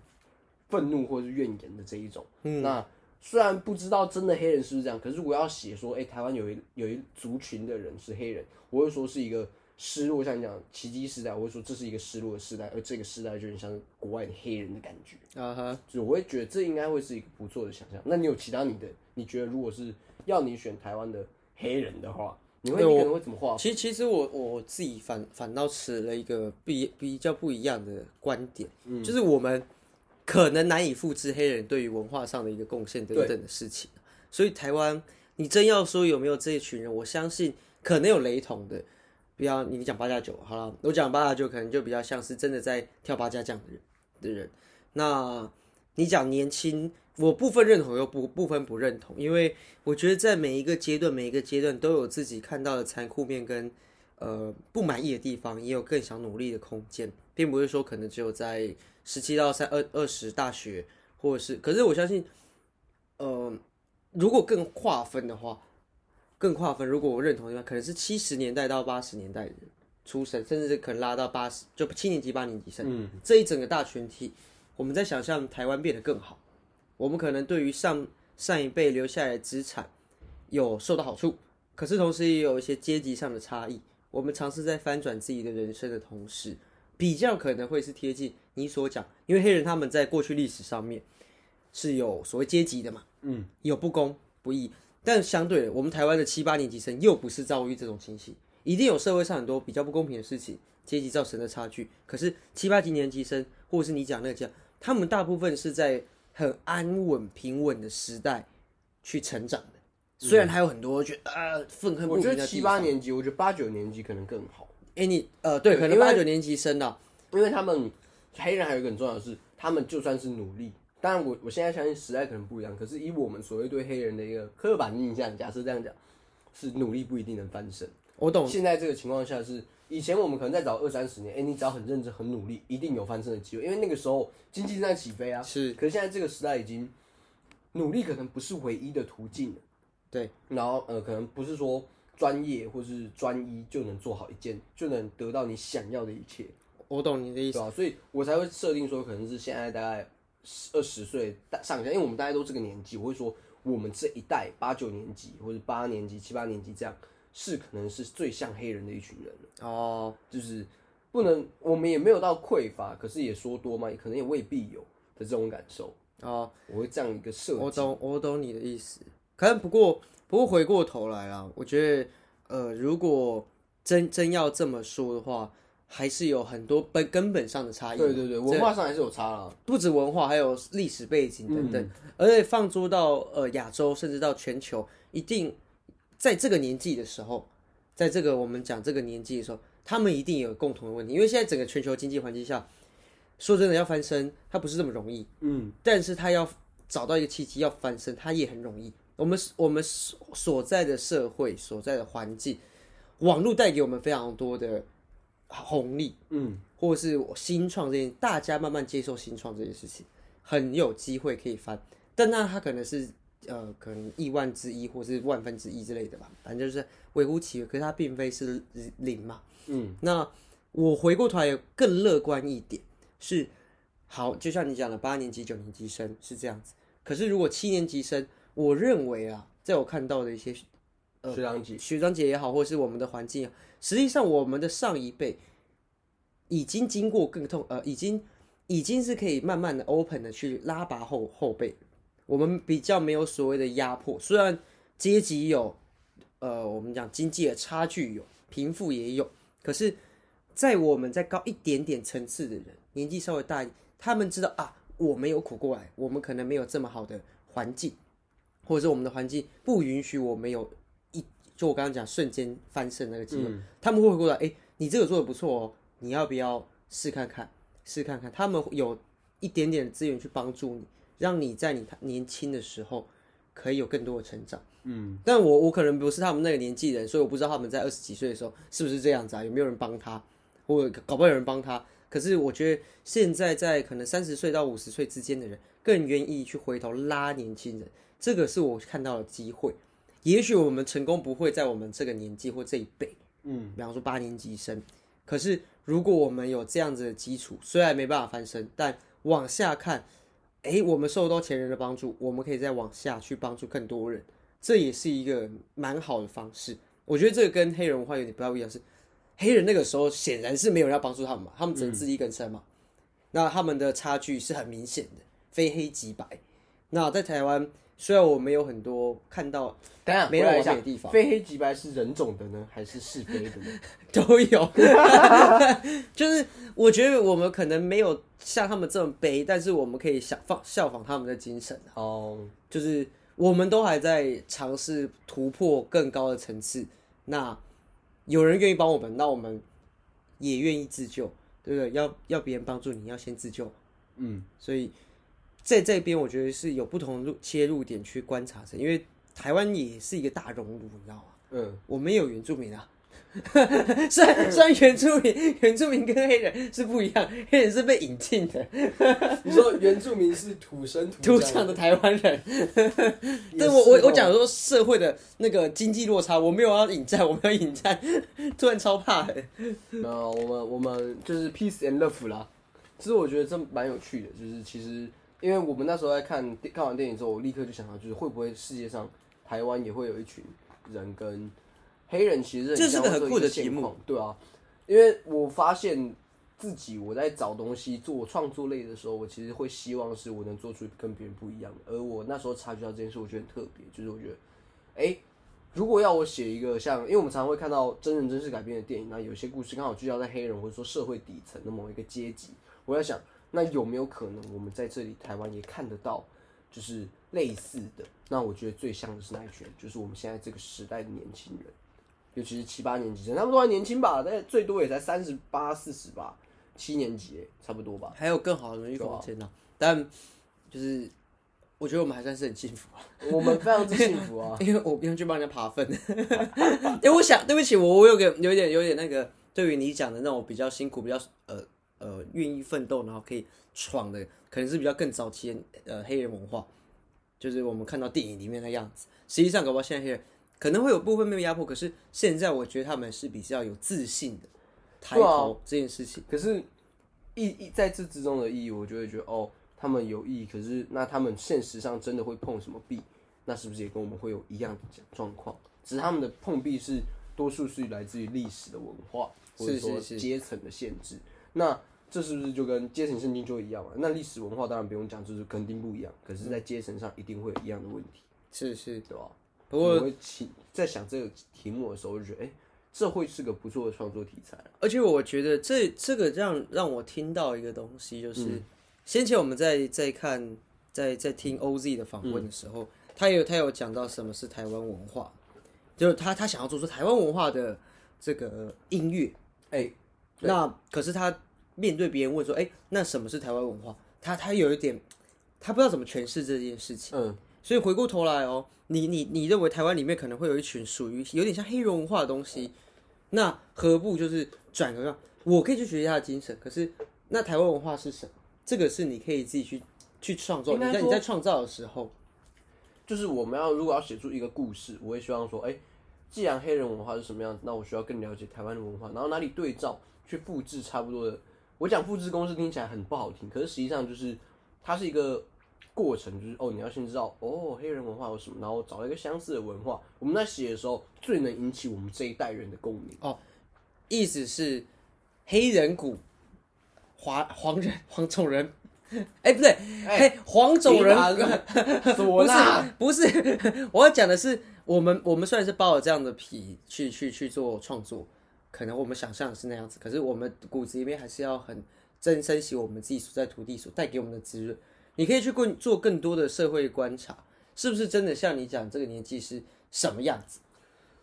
B: 愤怒或者是怨言的这一种。那虽然不知道真的黑人是不是这样，可是我要写说，哎、台湾有一有一族群的人是黑人，我会说是一个失落，像你讲奇迹时代，我会说这是一个失落的时代，而这个时代就很像国外的黑人的感觉。
A: 啊哈，
B: 就是我会觉得这应该会是一个不错的想象。那你有其他你的？你觉得如果是要你选台湾的黑人的话，你会你可能会怎么画？
A: 其实其实我我自己反反倒持了一个比比较不一样的观点，就是我们可能难以复制黑人对于文化上的一个贡献等等的事情。所以台湾，你真要说有没有这一群人，我相信可能有雷同的。比较你讲八加九好了，我讲八加九可能就比较像是真的在跳八加酱的人的人。那你讲年轻，我部分认同又不部分不认同，因为我觉得在每一个阶段，每一个阶段都有自己看到的残酷面跟呃不满意的地方，也有更想努力的空间，并不是说可能只有在十七到三二二十大学，或者是，可是我相信，呃，如果更划分的话，更划分，如果我认同的话，可能是七十年代到八十年代人出生，甚至是可能拉到八十就七年级、八年级生，
B: 嗯
A: 这一整个大群体，我们在想象台湾变得更好，我们可能对于上上一辈留下来的资产有受到好处，可是同时也有一些阶级上的差异。我们尝试在翻转自己的人生的同时，比较可能会是贴近你所讲，因为黑人他们在过去历史上面是有所谓阶级的嘛，
B: 嗯，
A: 有不公不义，但相对的，我们台湾的七八年级生又不是遭遇这种情形，一定有社会上很多比较不公平的事情，阶级造成的差距。可是七八级年级生，或者是你讲那个讲，他们大部分是在很安稳平稳的时代去成长的，虽然还有很多觉得啊愤恨不
B: 我
A: 平的地方。
B: 觉得七八年级，我觉得八九年级可能更好，
A: 哎、你呃对，可能八九年级生啊，
B: 因为他们黑人还有一个很重要的是，他们就算是努力，当然我我现在相信时代可能不一样，可是以我们所谓对黑人的一个刻板印象，假设这样讲，是努力不一定能翻身。
A: 我懂，
B: 现在这个情况下是，以前我们可能再早二三十年，哎、你只要很认真、很努力，一定有翻身的机会，因为那个时候经济正在起飞啊。
A: 是
B: 可是现在这个时代已经，努力可能不是唯一的途径了。
A: 对，
B: 然后呃，可能不是说专业或是专一就能做好一件，就能得到你想要的一切，
A: 我懂你的意思。
B: 对吧、所以我才会设定说，可能是现在大概二十岁上下，因为我们大家都这个年纪，我会说我们这一代八九年级或者八年级、七八年级这样，是可能是最像黑人的一群人了，
A: 哦，
B: 就是不能我们也没有到匮乏，可是也说多嘛，可能也未必有的这种感受。
A: 哦，
B: 我会这样一个设，
A: 我懂，我懂你的意思。可能不过，不过回过头来啦，我觉得，呃，如果真真要这么说的话，还是有很多本根本上的差异。
B: 对对对，文化上还是有差啦。
A: 不止文化，还有历史背景等等，而且放诸到呃亚洲，甚至到全球，一定在这个年纪的时候，在这个我们讲这个年纪的时候，他们一定有共同的问题，因为现在整个全球经济环境下，说真的要翻身，它不是这么容易。
B: 嗯，
A: 但是他要找到一个契机要翻身，他也很容易。我们我们所所在的社会所在的环境，网络带给我们非常多的红利，
B: 嗯，
A: 或者是新创这件，大家慢慢接受新创这件事情，很有机会可以翻。但那它可能是呃，可能亿万之一，或是万分之一之类的吧，反正就是微乎其微。可是它并非是零嘛。
B: 嗯，
A: 那我回过头来更乐观一点，是好，就像你讲的，八年级、九年级生是这样子。可是如果七年级生，我认为啊，在我看到的一些
B: 学长姐，
A: 学长姐也好，或是我们的环境啊，实际上我们的上一辈已经经过更痛，呃，已经已经是可以慢慢的 open 的去拉拔后后辈。我们比较没有所谓的压迫，虽然阶级有，呃，我们讲经济的差距有，贫富也有，可是，在我们再高一点点层次的人，年纪稍微大一点，他们知道啊，我没有苦过来，我们可能没有这么好的环境，或者是我们的环境不允许我们有一，就我刚刚讲瞬间翻身那个机会，他们会过来，哎，你这个做的不错哦，你要不要试看看？试看看，他们有一点点的资源去帮助你。让你在你年轻的时候可以有更多的成长，嗯，但我我可能不是他们那个年纪人，所以我不知道他们在二十几岁的时候是不是这样子啊？有没有人帮他，我搞不好有人帮他？可是我觉得现在在可能三十岁到五十岁之间的人，更愿意去回头拉年轻人，这个是我看到的机会。也许我们成功不会在我们这个年纪或这一辈，嗯，比方说八年级生，可是如果我们有这样子的基础，虽然没办法翻身，但往下看。哎，我们受到前人的帮助，我们可以再往下去帮助更多人，这也是一个蛮好的方式。我觉得这个跟黑人文化有点不太一样，是黑人那个时候显然是没有人要帮助他们嘛，他们只能自力更生嘛。那他们的差距是很明显的，非黑即白。那在台湾。虽然我没有很多看到，
B: 当然
A: 没有一的地方，
B: 非黑即白是人种的呢，还是是非的呢？
A: 都有，就是我觉得我们可能没有像他们这么悲，但是我们可以效仿效仿他们的精神
B: 哦，
A: 就是我们都还在尝试突破更高的层次。那有人愿意帮我们，那我们也愿意自救，对不对？要要别人帮助你，要先自救。嗯，所以。在这边，我觉得是有不同路切入点去观察的，因为台湾也是一个大熔炉，你知道吗？嗯，我们有原住民啊，虽然虽然原住民原住民跟黑人是不一样，黑人是被引进的。
B: 你说原住民是土生
A: 土长的台湾人，但我我我讲说社会的那个经济落差，我没有要引战，我没有引战，突然超怕的。
B: 那我们我们就是 peace and love 啦。其实我觉得这蛮有趣的，就是其实。因为我们那时候在看看完电影之后，我立刻就想到，就是会不会世界上台湾也会有一群人跟黑人其实
A: 这是个很酷的
B: 题
A: 目，
B: 对啊。因为我发现自己我在找东西做创作类的时候，我其实会希望是我能做出跟别人不一样的。而我那时候察觉到这件事，我觉得很特别，就是我觉得，哎，如果要我写一个像，因为我们常常会看到真人真事改编的电影，那有些故事刚好聚焦在黑人或者说社会底层的某一个阶级，我在想。那有没有可能我们在这里台湾也看得到，就是类似的？那我觉得最像的是哪一群？就是我们现在这个时代的年轻人，尤其是七八年级生，他们都还年轻吧？但最多也才三十八、四十吧，七年级差不多吧。
A: 还有更好的预防针呢，但就是我觉得我们还算是很幸福啊，
B: 我们非常之幸福啊，
A: 因为我不用去帮人家爬分。因为我想，对不起，我我有个有点有点那个，对于你讲的那种比较辛苦、比较呃。呃，愿意奋斗，然后可以闯的，可能是比较更早期的呃黑人文化，就是我们看到电影里面的样子。实际上，搞不好现在黑人可能会有部分被压迫，可是现在我觉得他们是比较有自信的抬头这件事情。
B: 可是意义在这之中的意义，我就会觉得哦，他们有意义。可是那他们现实上真的会碰什么壁？那是不是也跟我们会有一样的状况？只是他们的碰壁是多数是来自于历史的文化，或者
A: 是
B: 阶层的限制。那这是不是就跟阶层圣经就一样嘛？那历史文化当然不用讲，就是肯定不一样，可是，在阶层上一定会有一样的问题，
A: 是是，
B: 对吧？
A: 不过
B: 我起在想这个题目的时候，就觉得，哎、这会是个不错的创作题材啊。
A: 而且我觉得这这个让让我听到一个东西，就是、
B: 嗯
A: 先前我们在在看在在听 OZ 的访问的时候，他有他有讲到什么是台湾文化，就是他他想要做出台湾文化的这个音乐，
B: 哎、
A: 那可是他面对别人问说，哎、那什么是台湾文化？他他有一点他不知道怎么诠释这件事情。
B: 嗯，
A: 所以回过头来哦，你你你认为台湾里面可能会有一群属于有点像黑人文化的东西，那何不就是转个让我可以去学习他的精神，可是那台湾文化是什么？这个是你可以自己去去创作。
B: 应该说
A: 你在你在创造的时候，
B: 就是我们要如果要写出一个故事，我会希望说，哎、既然黑人文化是什么样子，那我需要更了解台湾的文化，然后哪里对照去复制差不多的。我讲复制公式听起来很不好听，可是实际上就是它是一个过程，就是哦，你要先知道哦黑人文化有什么，然后找一个相似的文化，我们在写的时候最能引起我们这一代人的共鸣。
A: 哦意思是黑人骨、华黄人、黄种人，哎、不对，黑黄种人
B: 唢呐，
A: 不是，我要讲的是，我们我们虽然是包了这样的皮去去去做创作，可能我们想象的是那样子，可是我们骨子里面还是要很珍珍惜我们自己所在土地所带给我们的滋润。你可以去更做更多的社会观察，是不是真的像你讲这个年纪是什么样子，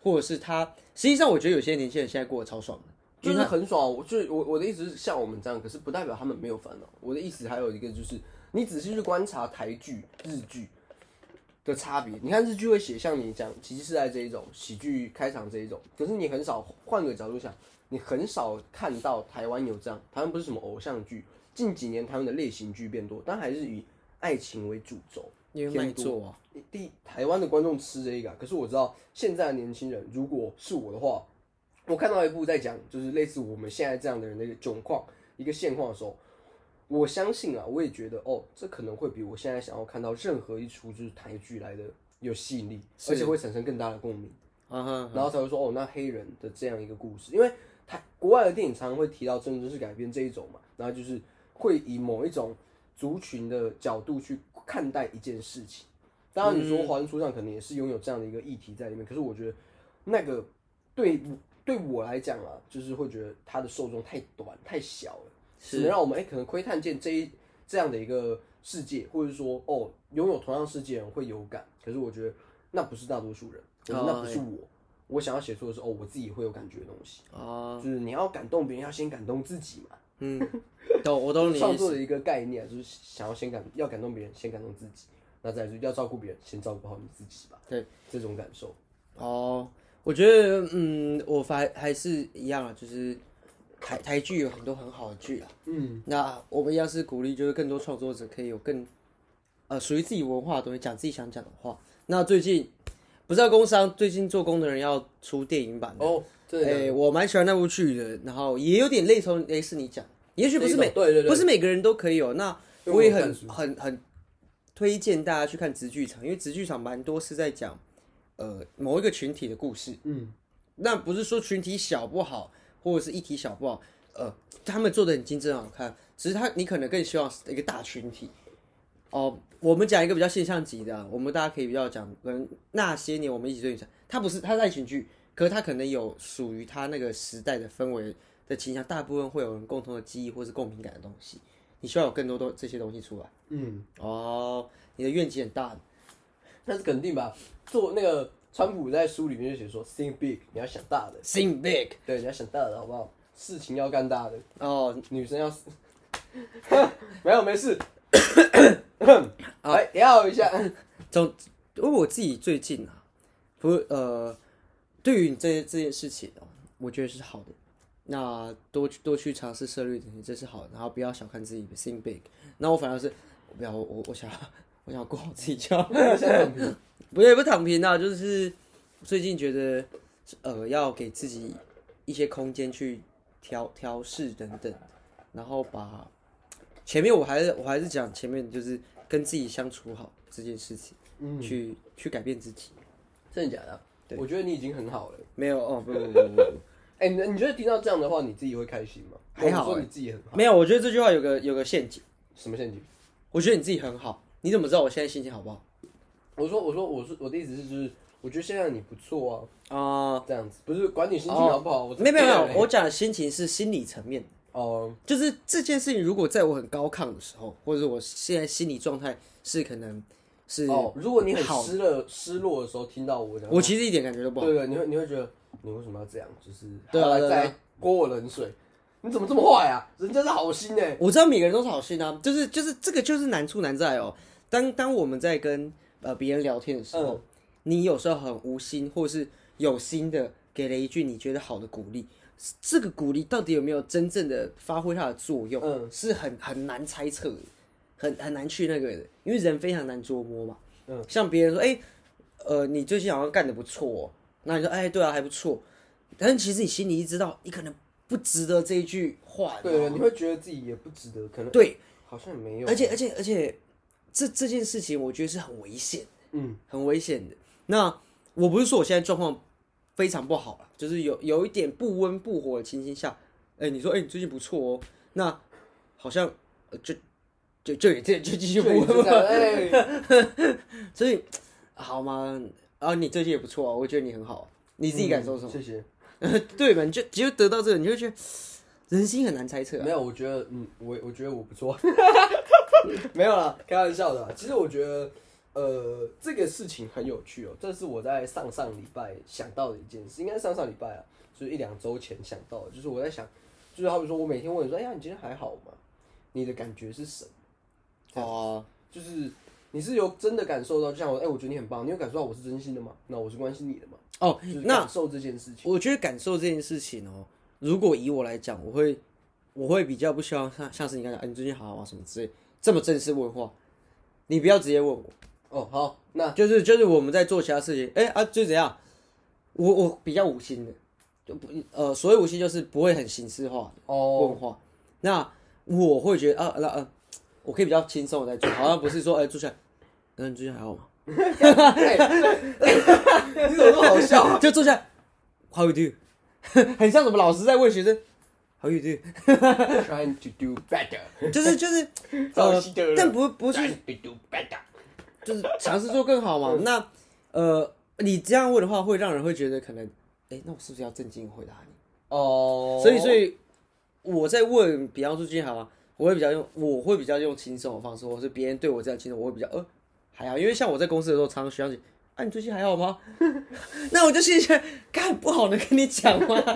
A: 或者是他实际上我觉得有些年轻人现在过得超爽的，
B: 就是很爽。我就我我的意思是像我们这样，可是不代表他们没有烦恼。我的意思还有一个就是，你仔细去观察台剧、日剧的差别。你看日剧会写像你讲《奇迹世代》这一种喜剧开场这一种，可是你很少换个角度想，你很少看到台湾有这样。台湾不是什么偶像剧，近几年台湾的类型剧变多，但还是以爱情为主轴。
A: 因为卖座啊，
B: 第台湾的观众吃这个啊，可是我知道现在的年轻人，如果是我的话，我看到一部在讲就是类似我们现在这样的人的一个窘况、一个现况的时候，我相信啊，我也觉得哦，这可能会比我现在想要看到任何一出就是台剧来的有吸引力，而且会产生更大的共鸣，
A: 啊哈，
B: 然后才会说哦，那黑人的这样一个故事，因为他国外的电影常常会提到真人真事改编这一种嘛，然后就是会以某一种族群的角度去看待一件事情。当然，你说华人初上可能也是拥有这样的一个议题在里面，可是我觉得那个对对我来讲啊，就是会觉得它的受众太短太小了，只能让我们哎、可能窥探见这一这样的一个世界，或者说哦拥有同样世界的人会有感，可是我觉得那不是大多数人，那不是我。我想要写出的是哦，我自己会有感觉的东西，
A: 啊，
B: 就是你要感动别人，要先感动自己嘛。
A: 嗯，懂我懂你，
B: 创作的一个概念啊，就是想要先感要感动别人，先感动自己，那再就是要照顾别人，先照顾好你自己吧。
A: 对，
B: 这种感受。
A: 哦，我觉得，嗯，我还还是一样啊，就是台台剧有很多很好的剧啊。
B: 嗯，
A: 那我们一样是鼓励，就是更多创作者可以有更呃属于自己文化的东西，讲自己想讲的话。那最近不知道工商，最近做工的人要出电影版的。
B: 哦，对
A: 哎、我蛮喜欢那部剧的，然后也有点类同类似你讲，也许不是每
B: 对对对，
A: 不是每个人都可以有。那我也很很很推荐大家去看直剧场，因为直剧场蛮多是在讲呃某一个群体的故事。
B: 嗯，
A: 那不是说群体小不好，或者是一体小不好，呃，他们做的很精致很好看，只是他你可能更希望是一个大群体。哦，我们讲一个比较现象级的啊、我们大家可以比较讲，可能那些年我们一起追女生，它不是它是爱情剧，可是它可能有属于它那个时代的氛围的倾向，大部分会有人共同的记忆或是共鸣感的东西。你需要有更多多这些东西出来。
B: 嗯，
A: 哦，你的愿景很大，
B: 那是肯定吧。做那个川普在书里面就写说，think big，你要想大的
A: ，think big。
B: 对，你要想大的，好不好？事情要干大的，
A: 哦，
B: 女生要，没有没事。来调一下，
A: 总因为我自己最近啊，不呃，对于你这这件事情哦，我觉得是好的。那多去多去尝试涉猎的你，这是好的。然后不要小看自己，think big。那我反而是，我不要我我我想要我想要过好自己就好，不也不躺平啊，就是最近觉得呃要给自己一些空间去调调试等等，然后把前面我还是我还是讲前面就是跟自己相处好这件事情。
B: 嗯，
A: 去去改变自己。
B: 真的假的啊？我觉得你已经很好了。
A: 没有哦，不不不不不，
B: 哎、你你觉得听到这样的话，你自己会开心吗？
A: 还好欸
B: 说你自己很好，
A: 没有。我觉得这句话有个有个陷阱，
B: 什么陷阱？
A: 我觉得你自己很好，你怎么知道我现在心情好不好？
B: 我说我说我是我的意思是，就是我觉得现在你不错啊，
A: 啊、
B: 这样子不是管你心情好不好，我
A: 没有没有没有，
B: 我
A: 我讲的心情是心理层面的。
B: 哦
A: 就是这件事情，如果在我很高亢的时候，或者我现在心理状态是可能是，
B: 哦，如果你很失落失落的时候听到我讲，
A: 我其实一点感觉都不好。
B: 对对，你会你会觉得你为什么要这样？就是
A: 对对啊
B: 再泼我冷水，你怎么这么坏啊？人家是好心呢、
A: 我知道每个人都是好心啊，就是就是这个就是难处难在哦。当当我们在跟呃别人聊天的时候，
B: 嗯。
A: 你有时候很无心或是有心的给了一句你觉得好的鼓励，这个鼓励到底有没有真正的发挥它的作用，
B: 嗯。
A: 是很很难猜测的，很很难去那个的，因为人非常难捉摸嘛。
B: 嗯，
A: 像别人说，哎、呃，你最近好像干得不错、哦，那你说，哎、对啊，还不错，但是其实你心里一知道，你可能不值得这一句话，
B: 对，你会觉得自己也不值得，可能
A: 对，
B: 好像也没有，
A: 而且而且而且，这这件事情我觉得是很危险，
B: 嗯，
A: 很危险的。那我不是说我现在状况非常不好了，就是有有一点不温不火的情形下，哎、你说，哎、你最近不错哦，那好像呃就就就也这就继续不温不火，
B: 哎，
A: 所以好吗？啊，你最近也不错啊，我觉得你很好，你自己感受什么？
B: 谢谢。
A: 对吧？你就只有得到这个，你就觉得人心很难猜测、啊。
B: 没有，我觉得，嗯，我我觉得我不错，没有啦，开玩笑的啦。其实我觉得，呃，这个事情很有趣哦。这是我在上上礼拜想到的一件事，应该是上上礼拜啊，就是一两周前想到的。就是我在想，就是好比说我每天问你说，哎呀，你今天还好吗？你的感觉是什么？
A: 哦，
B: 就是你是有真的感受到，就像我，哎、我觉得你很棒，你有感受到我是真心的吗？那我是关心你的吗？
A: 哦，那
B: 感受这件事情。
A: 我觉得感受这件事情哦，如果以我来讲，我会我会比较不希望像像是你刚才，哎，你最近好好玩？什么之类这么正式问话，你不要直接问我，
B: 哦，好，那
A: 就是就是我们在做其他事情，哎、啊，就怎样？我我比较无心的，就不呃，所谓无心就是不会很形式化的
B: 哦，
A: 问话。那我会觉得啊，那呃，我可以比较轻松的在做，好像不是说哎、坐下来，嗯、你最近还好吗？
B: 你怎么这么好笑啊？
A: 就坐下，How you do？很像什么老师在问学生，How you
B: do？Trying to do better，
A: 就是就是
B: 早
A: 呃
B: 习得了，
A: 但不不是
B: Try to do better。
A: 就是尝试做更好嘛。那呃，你这样问的话，会让人会觉得可能，哎、那我是不是要正经回答你？
B: 哦，
A: 所以所以我在问，比方说最近好吗？我会比较用，我会比较用轻松的方式，或是别人对我这样轻松，我会比较呃还好，因为像我在公司的时候，常常学长姐，啊你最近还好吗？那我就心里觉得，干不好能跟你讲吗？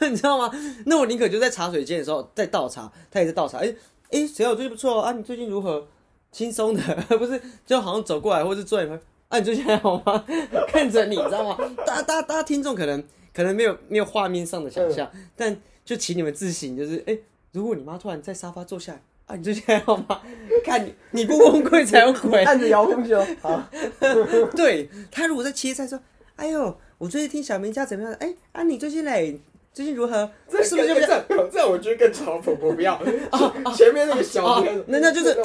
A: 你知道吗？那我宁可就在茶水间的时候在倒茶，他也在倒茶，哎、哎，谁、好最近不错哦啊？你最近如何？轻松的，不是就好像走过来，或是坐在你旁边，啊，你最近还好吗？看着你，你知道吗？大家大家大家听众可能可能没有没有画面上的想象，但就请你们自省，就是哎、如果你妈突然在沙发坐下来，啊，你最近还好吗？看你你不崩溃才有鬼。
B: 按着遥控器哦。好，
A: 对他如果在切菜说，哎呦，我最近听小明家怎么样？哎啊，你最近嘞？最近如何？
B: 这
A: 是不是？
B: 这样？这样我觉得更嘲讽，我不要。前面那个小
A: 哦
B: 那个
A: 那那就是。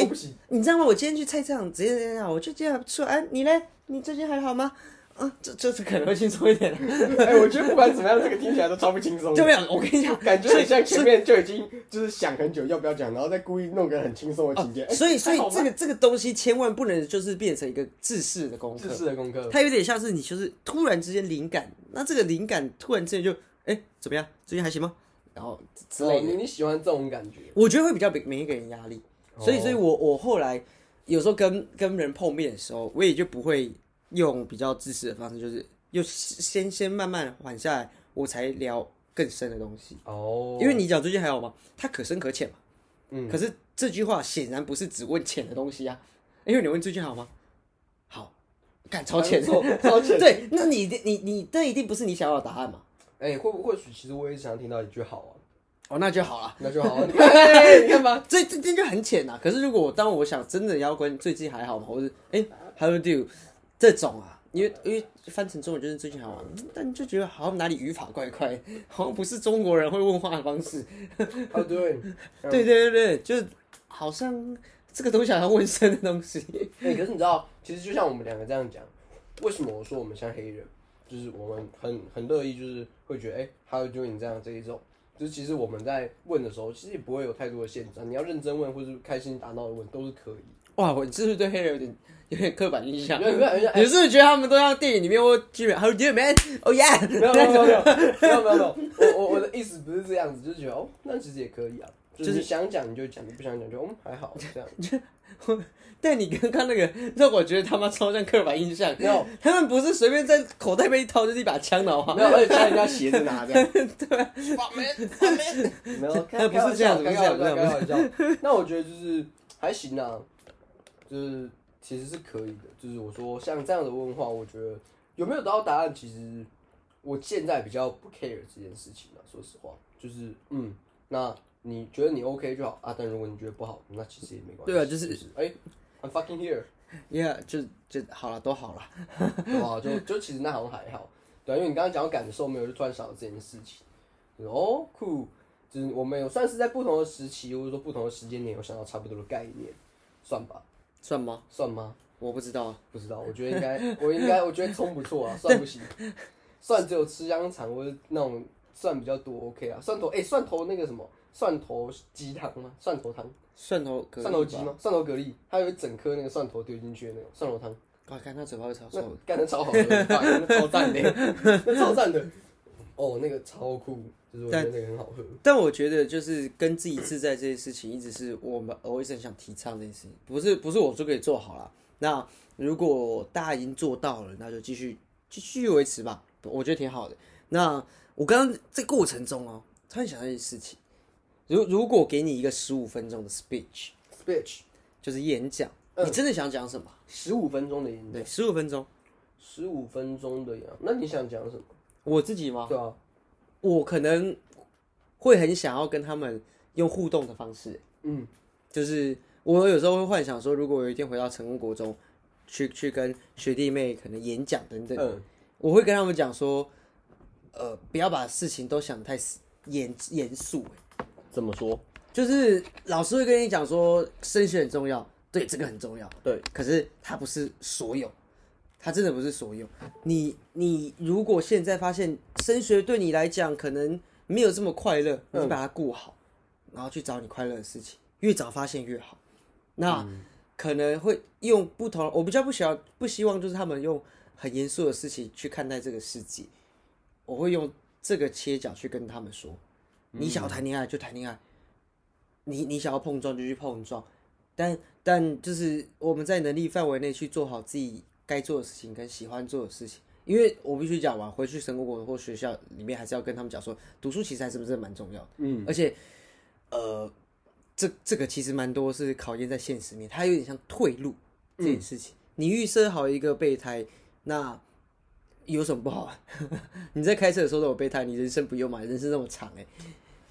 A: 你知道吗？我今天去菜市场直接这样，我就觉得还不错。哎、你嘞？你最近还好吗？啊，这这次可能会轻松一点。
B: 哎，我觉得不管怎么样，这个听起来都超不轻松。
A: 就没有，我跟你讲，
B: 感觉很像前面就已经就是想很久要不要讲，然后再故意弄个很轻松的情节。哎
A: 所以所以这个这个东西千万不能就是变成一个自式的功课
B: 自，式的功课。
A: 它有点像是你就是突然之间灵感，那这个灵感突然之间就哎、怎么样？最近还行吗？然后之类。
B: 你你喜欢这种感觉？
A: 我觉得会比较给每一个人压力，所以，
B: 哦
A: 所以我我后来有时候跟跟人碰面的时候，我也就不会用比较自私的方式，就是又先先慢慢缓下来，我才聊更深的东西。
B: 哦
A: 因为你讲最近还好吗？它可深可浅嘛。
B: 嗯
A: 可是这句话显然不是只问浅的东西啊，因为你问最近好吗？好，干超浅，
B: 超超浅
A: 对，那你你你这一定不是你想要的答案嘛？
B: 哎，会不或许其实我也想听到一句好啊，
A: 哦，那就好了。
B: 那就好 了。你看，吧。
A: 这这这就很浅呐、可是如果我当我想真的要关最近还好吗，或是哎、how you do 这种啊，因为因为翻成中文就是最近还好吗，嗯但你就觉得好像哪里语法怪怪，好像不是中国人会问话的方式。
B: 哦，对。
A: 对对对对，就是好像这个东西好像问生的东西。
B: 哎，可是你知道，其实就像我们两个这样讲，为什么我说我们像黑人，就是我们很很乐意，就是会觉得哎、how you doing 这样这一种，就是其实我们在问的时候，其实也不会有太多的限制，你要认真问或是开心打闹的问都是可以。
A: 哇，我你是不是对黑人有点有点刻板印象？
B: 没有没有没有
A: 你是不是觉得他们都像电影里面或剧里面，How you doing, man? Oh yeah，
B: 没有没有没有没有没有没有，我我我的意思不是这样子，就是觉得哦，那其实也可以啊，就是想讲你就讲，你不想讲就嗯还好这样。
A: 但你刚刚那个让我觉得他妈超像刻板印象。
B: 没有
A: 他们不是随便在口袋被一掏就是一把枪的话
B: 没，有，而且像人家鞋子拿这样。没有，开
A: 不是这样子不是这样
B: 开玩笑。开玩笑那我觉得就是还行啊，就是其实是可以的。就是我说像这样的问话，我觉得有没有得到答案，其实我现在比较不 care 这件事情了。说实话，就是嗯，那你觉得你 OK 就好啊，但如果你觉得不好，那其实也没关系。
A: 对啊就是
B: 哎、i m fucking
A: here，，Yeah，就就好了，都好了。
B: 对吧？就就其实那好像还好，对啊、因为你刚刚讲到感受，没有就突然想到这件事情，就是哦酷，就是我们有算是在不同的时期或者说不同的时间点有想到差不多的概念，算吧，
A: 算吗？
B: 算吗？
A: 我不知道啊。
B: 不知道，我觉得应该，我应该，我觉得葱不错啊，蒜不行，蒜只有吃香肠或者那种蒜比较多，OK 啊，蒜头，哎、蒜头那个什么，蒜头鸡汤吗？蒜头汤，
A: 蒜头？
B: 蒜头鸡吗？蒜头蛤蜊，还有一整颗那个蒜头丢进去的那种蒜头汤。
A: 哇，看他嘴巴会超
B: 那
A: 臭的。
B: 干的超好喝，那 超赞的，那超赞的。哦，那个超酷，就是我觉得那个很好喝。
A: 但我觉得就是跟自己自在这件事情，一直是我们我一直很想提倡这件事情，不是不是我就可以做好了。那如果大家已经做到了，那就继续继续维持吧，我觉得挺好的。那我刚刚在过程中哦，突然想到一件事情，如如果给你一个十五分钟的
B: speech，Speech，
A: 就是演讲，你真的想讲什么？
B: 十五分钟的演讲，
A: 对，十五分钟。
B: 十五分钟的呀。那你想讲什么？
A: 我自己吗？
B: 对啊，
A: 我可能会很想要跟他们用互动的方式，
B: 嗯，
A: 就是我有时候会幻想说，如果有一天回到成功国中，去去跟学弟妹可能演讲等等，
B: 嗯。
A: 我会跟他们讲说，呃，不要把事情都想得太死严严肃，
B: 怎么说？
A: 就是老师会跟你讲说，升学很重要，对，这个很重要，
B: 对，
A: 可是它不是所有，它真的不是所有。你你如果现在发现升学对你来讲可能没有这么快乐，你就把它顾好，然后去找你快乐的事情，越早发现越好。那、可能会用不同，我比较不喜欢不希望就是他们用很严肃的事情去看待这个世界，我会用这个切角去跟他们说，你想要谈恋爱就谈恋爱，你你想要碰撞就去碰撞，但但就是我们在能力范围内去做好自己该做的事情跟喜欢做的事情。因为我必须讲完，回去神国国或学校里面还是要跟他们讲说，读书其实还是不是蛮重要的。嗯，而且，呃，这这个其实蛮多是考验在现实面，它有点像退路这件事情。你预设好一个备胎，那有什么不好啊？你在开车的时候都有备胎，你人生不用嘛？人生那么长哎、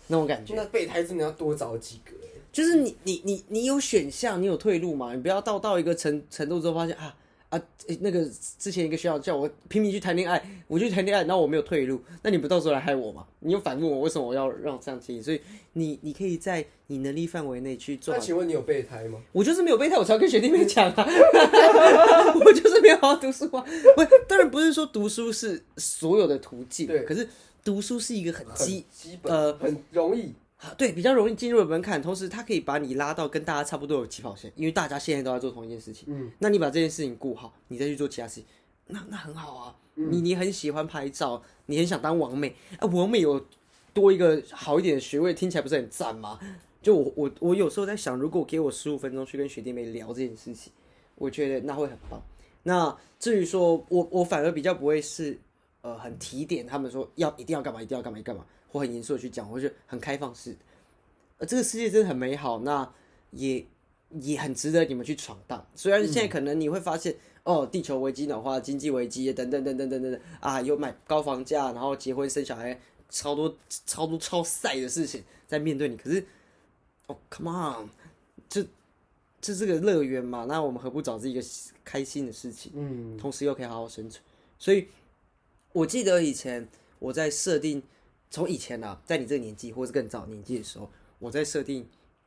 A: 那种感觉。
B: 那备胎真的要多找几个欸
A: 就是你你你你有选项，你有退路嘛？你不要到到一个程程度之后发现啊啊、诶那个之前一个学校叫我拼命去谈恋爱，我去谈恋爱，然后我没有退路，那你不到时候来害我吗？你又反问我为什么我要让这样建议？所以你你可以在你能力范围内去做。
B: 那请问你有备胎吗？
A: 我就是没有备胎，我才要跟学弟妹讲啊！我就是没有好好读书啊！不，当然不是说读书是所有的途径，
B: 对
A: 可是读书是一个很基
B: 基本
A: 呃
B: 很容易，
A: 啊，对，比较容易进入的门槛，同时它可以把你拉到跟大家差不多有起跑线，因为大家现在都在做同一件事情。嗯，那你把这件事情顾好，你再去做其他事情，那那很好啊。你你很喜欢拍照，你很想当王美啊，王美有多一个好一点的学位，听起来不是很赞吗？就我我我有时候在想，如果给我十五分钟去跟学弟妹聊这件事情，我觉得那会很棒。那至于说我我反而比较不会是呃很提点他们说要一定要干嘛一定要干嘛干嘛，或很严肃的去讲，或是很开放式的。呃，这个世界真的很美好，那也也很值得你们去闯荡。虽然现在可能你会发现，哦，地球危机、的话、经济危机等等等等等等等啊，有买高房价，然后结婚生小孩，超多超多超晒的事情在面对你。可是，哦，come on，这这是个乐园嘛？那我们何不找这一个开心的事情？
B: 嗯，
A: 同时又可以好好生存。所以，我记得以前我在设定，从以前啊，在你这个年纪或是更早年纪的时候，我在设定，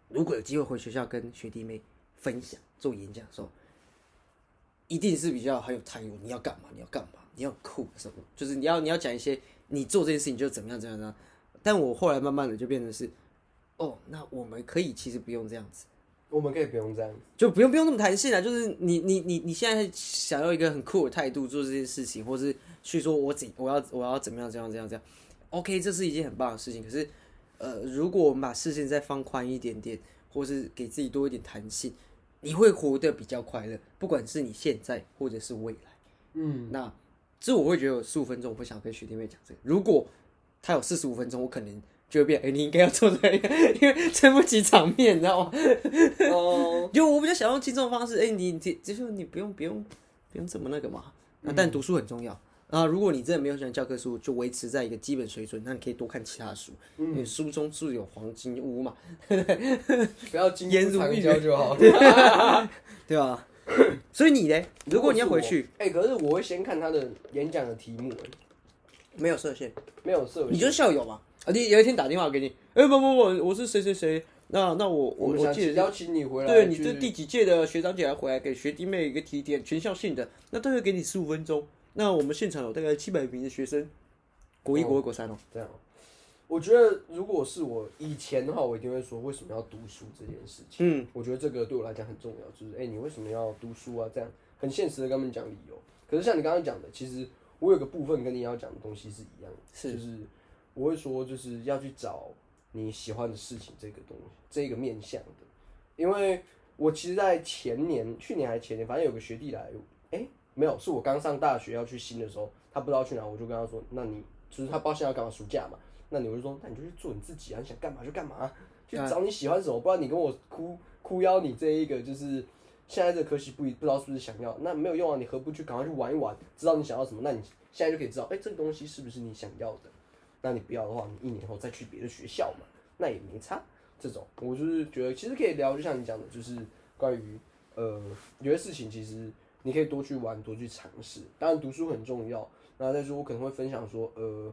A: 如果有机会回学校跟学弟妹分享做演讲的时候，一定是比较很有态度。你要干嘛？你要干嘛？你要酷什么？就是你要你要讲一些你做这件事情就怎么样怎么样怎么样。但我后来慢慢的就变成是，哦，那我们可以其实不用这样子。
B: 我们可以不用这样，
A: 就不用不用那么弹性啊！就是你你你你现在想要一个很酷的态度做这件事情，或是去说我怎我要我要怎么样怎样怎样怎样，OK，这是一件很棒的事情。可是，呃，如果我们把视线再放宽一点点，或是给自己多一点弹性，你会活得比较快乐。不管是你现在或者是未来，
B: 嗯，
A: 那这我会觉得有十五分钟，我会想跟学弟妹讲这个。如果他有四十五分钟，我可能。就会变，哎，你应该要做这个，因为撑不起场面，你知道吗？
B: 哦，
A: 就我比较想用轻松的方式，哎，你你就是你不用不用不用这么那个嘛。那但读书很重要啊。如果你真的没有喜欢教科书，就维持在一个基本水准，那你可以多看其他书，因为书中自有黄金屋嘛。
B: 不要言如玉教就好，
A: 对吧？所以你呢？如果你要回去，
B: 哎，可是我会先看他的演讲的题目，
A: 没有设限，
B: 没有设，
A: 你就是校友嘛。啊，你有一天打电话给你，哎，不不不，我是谁谁谁，那那我我我记得
B: 邀请你回来，
A: 对，你这第几届的学长姐来回来给学弟妹一个提点，全校性的，那都会给你十五分钟，那我们现场有大概七百名的学生，国一、国二、国三哦，
B: 这样，我觉得如果是我以前的话，我一定会说为什么要读书这件事情，
A: 嗯，
B: 我觉得这个对我来讲很重要，就是哎，你为什么要读书啊？这样很现实的跟他们讲理由。可是像你刚刚讲的，其实我有个部分跟你要讲的东西是一样的，
A: 是
B: 就是。我会说，就是要去找你喜欢的事情，这个东西，这个面向的。因为我其实，在前年、去年还是前年，反正有个学弟来，哎，没有，是我刚上大学要去新的时候，他不知道去哪，我就跟他说，那你就是他不知道现在要干嘛，暑假嘛，那你我就说，那你就去做你自己啊，你想干嘛就干嘛，去找你喜欢什么，不然你跟我哭哭邀你这一个，就是现在这个科系不不知道是不是想要，那没有用啊，你何不去赶快去玩一玩，知道你想要什么，那你现在就可以知道，哎，这个东西是不是你想要的。那你不要的话，你一年后再去别的学校嘛，那也没差。这种我就是觉得其实可以聊，就像你讲的，就是关于呃有些事情，其实你可以多去玩，多去尝试。当然读书很重要。那再说，我可能会分享说，呃，